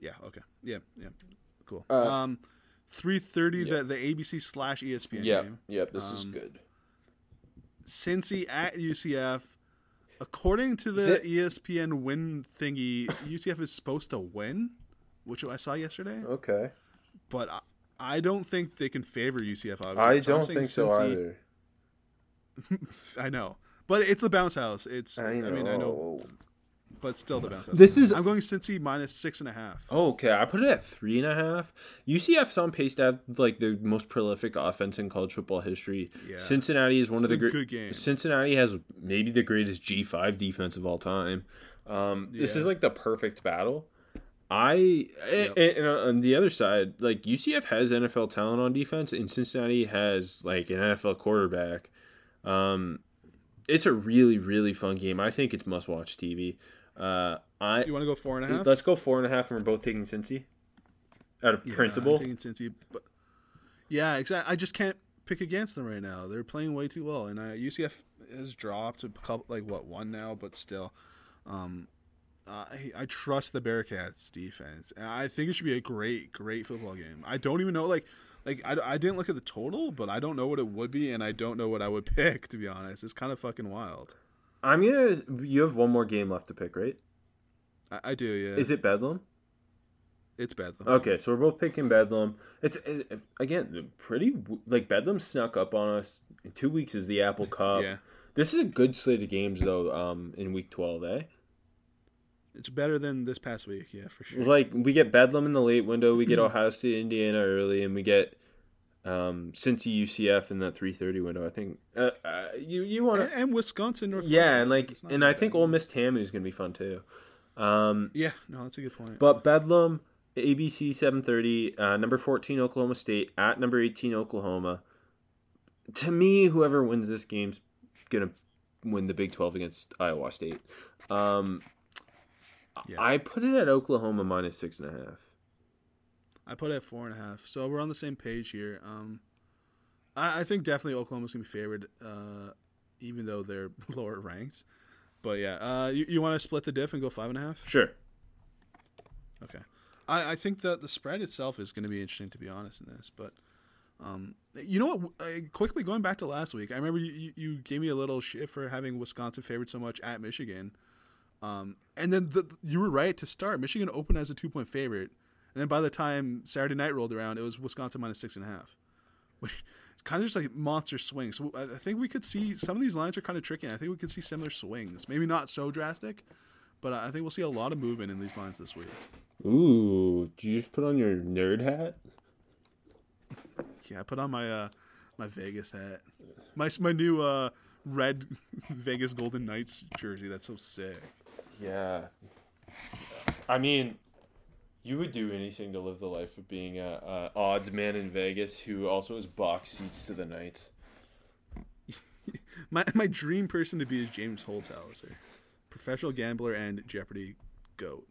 Yeah. Okay. Yeah. Yeah. Cool. Uh, um, three thirty. yeah. The the ABC slash ESPN Yeah. game. Yep. This is Um, good. Cincy at UCF. According to the, The- ESPN win thingy, UCF is supposed to win, which I saw yesterday. Okay. But I, I don't think they can favor UCF. Obviously. I So don't saying think so either. I know, but it's the bounce house. It's. I, I mean, I know, but still the bounce house. This is- I'm going Cincy minus six and a half. Oh, Okay, I put it at three and a half. UCF's on pace to have like the most prolific offense in college football history. Yeah. Cincinnati is one of the great. good game. Cincinnati has maybe the greatest G five defense of all time. Um, This is like the perfect battle. I and, and on the other side, like UCF has NFL talent on defense, and Cincinnati has like an NFL quarterback. Um, it's a really really fun game. I think it's must watch TV. Uh, I You want to go four and a half? let's go four and a half, and we're both taking Cincy. Out of Yeah, principle, I'm taking Cincy, but yeah, exactly. I just can't pick against them right now. They're playing way too well, and uh, UCF has dropped a couple, like what one now, but still, um, I I trust the Bearcats defense, and I think it should be a great, great football game. I don't even know like. Like I, I didn't look at the total, but I don't know what it would be, and I don't know what I would pick. To be honest, it's kind of fucking wild. I'm gonna. You have one more game left to pick, right? I, I do, yeah. Is it Bedlam? It's Bedlam. Okay, so we're both picking Bedlam. It's, it's again pretty like Bedlam snuck up on us. In two weeks is the Apple Cup. Yeah. This is a good slate of games though. Um, in week twelve, eh? It's better than this past week, yeah, for sure. Like we get Bedlam in the late window, we get Ohio State, Indiana early, and we get um Cincy, UCF in that three thirty window. I think uh, uh, you you want and, to and Wisconsin, North. yeah, and like and I think Ole Miss Tamu is gonna be fun too. Um, Yeah, no, that's a good point. But Bedlam, ABC 730, uh, number 14 Oklahoma State at number 18 Oklahoma. To me, whoever wins this game's gonna win the Big 12 against Iowa State. Um, Yeah. I put it at Oklahoma minus six and a half. I put it at four and a half, so we're on the same page here. Um, I, I think definitely Oklahoma's gonna be favored, uh, even though they're lower ranked. But yeah, uh, you, you want to split the diff and go five and a half? Sure. Okay. I, I think that the spread itself is going to be interesting, to be honest, in this. But um, you know what? Uh, quickly going back to last week, I remember you, you- you gave me a little shit for having Wisconsin favored so much at Michigan. Um, and then the, you were right to start. Michigan opened as a two point favorite. And then by the time Saturday night rolled around, it was Wisconsin minus six and a half, which kind of just like monster swings. So I I think we could see some of these lines are kind of tricky. I think we could see similar swings. Maybe not so drastic, but I think we'll see a lot of movement in these lines this week. Ooh, did you just put on your nerd hat? Yeah, I put on my uh my Vegas hat. My my new uh red Vegas Golden Knights jersey. That's so sick. Yeah. I mean, you would do anything to live the life of being a, a odds man in Vegas who also has box seats to the night. My my dream person to be is James Holzhauer, professional gambler and Jeopardy goat.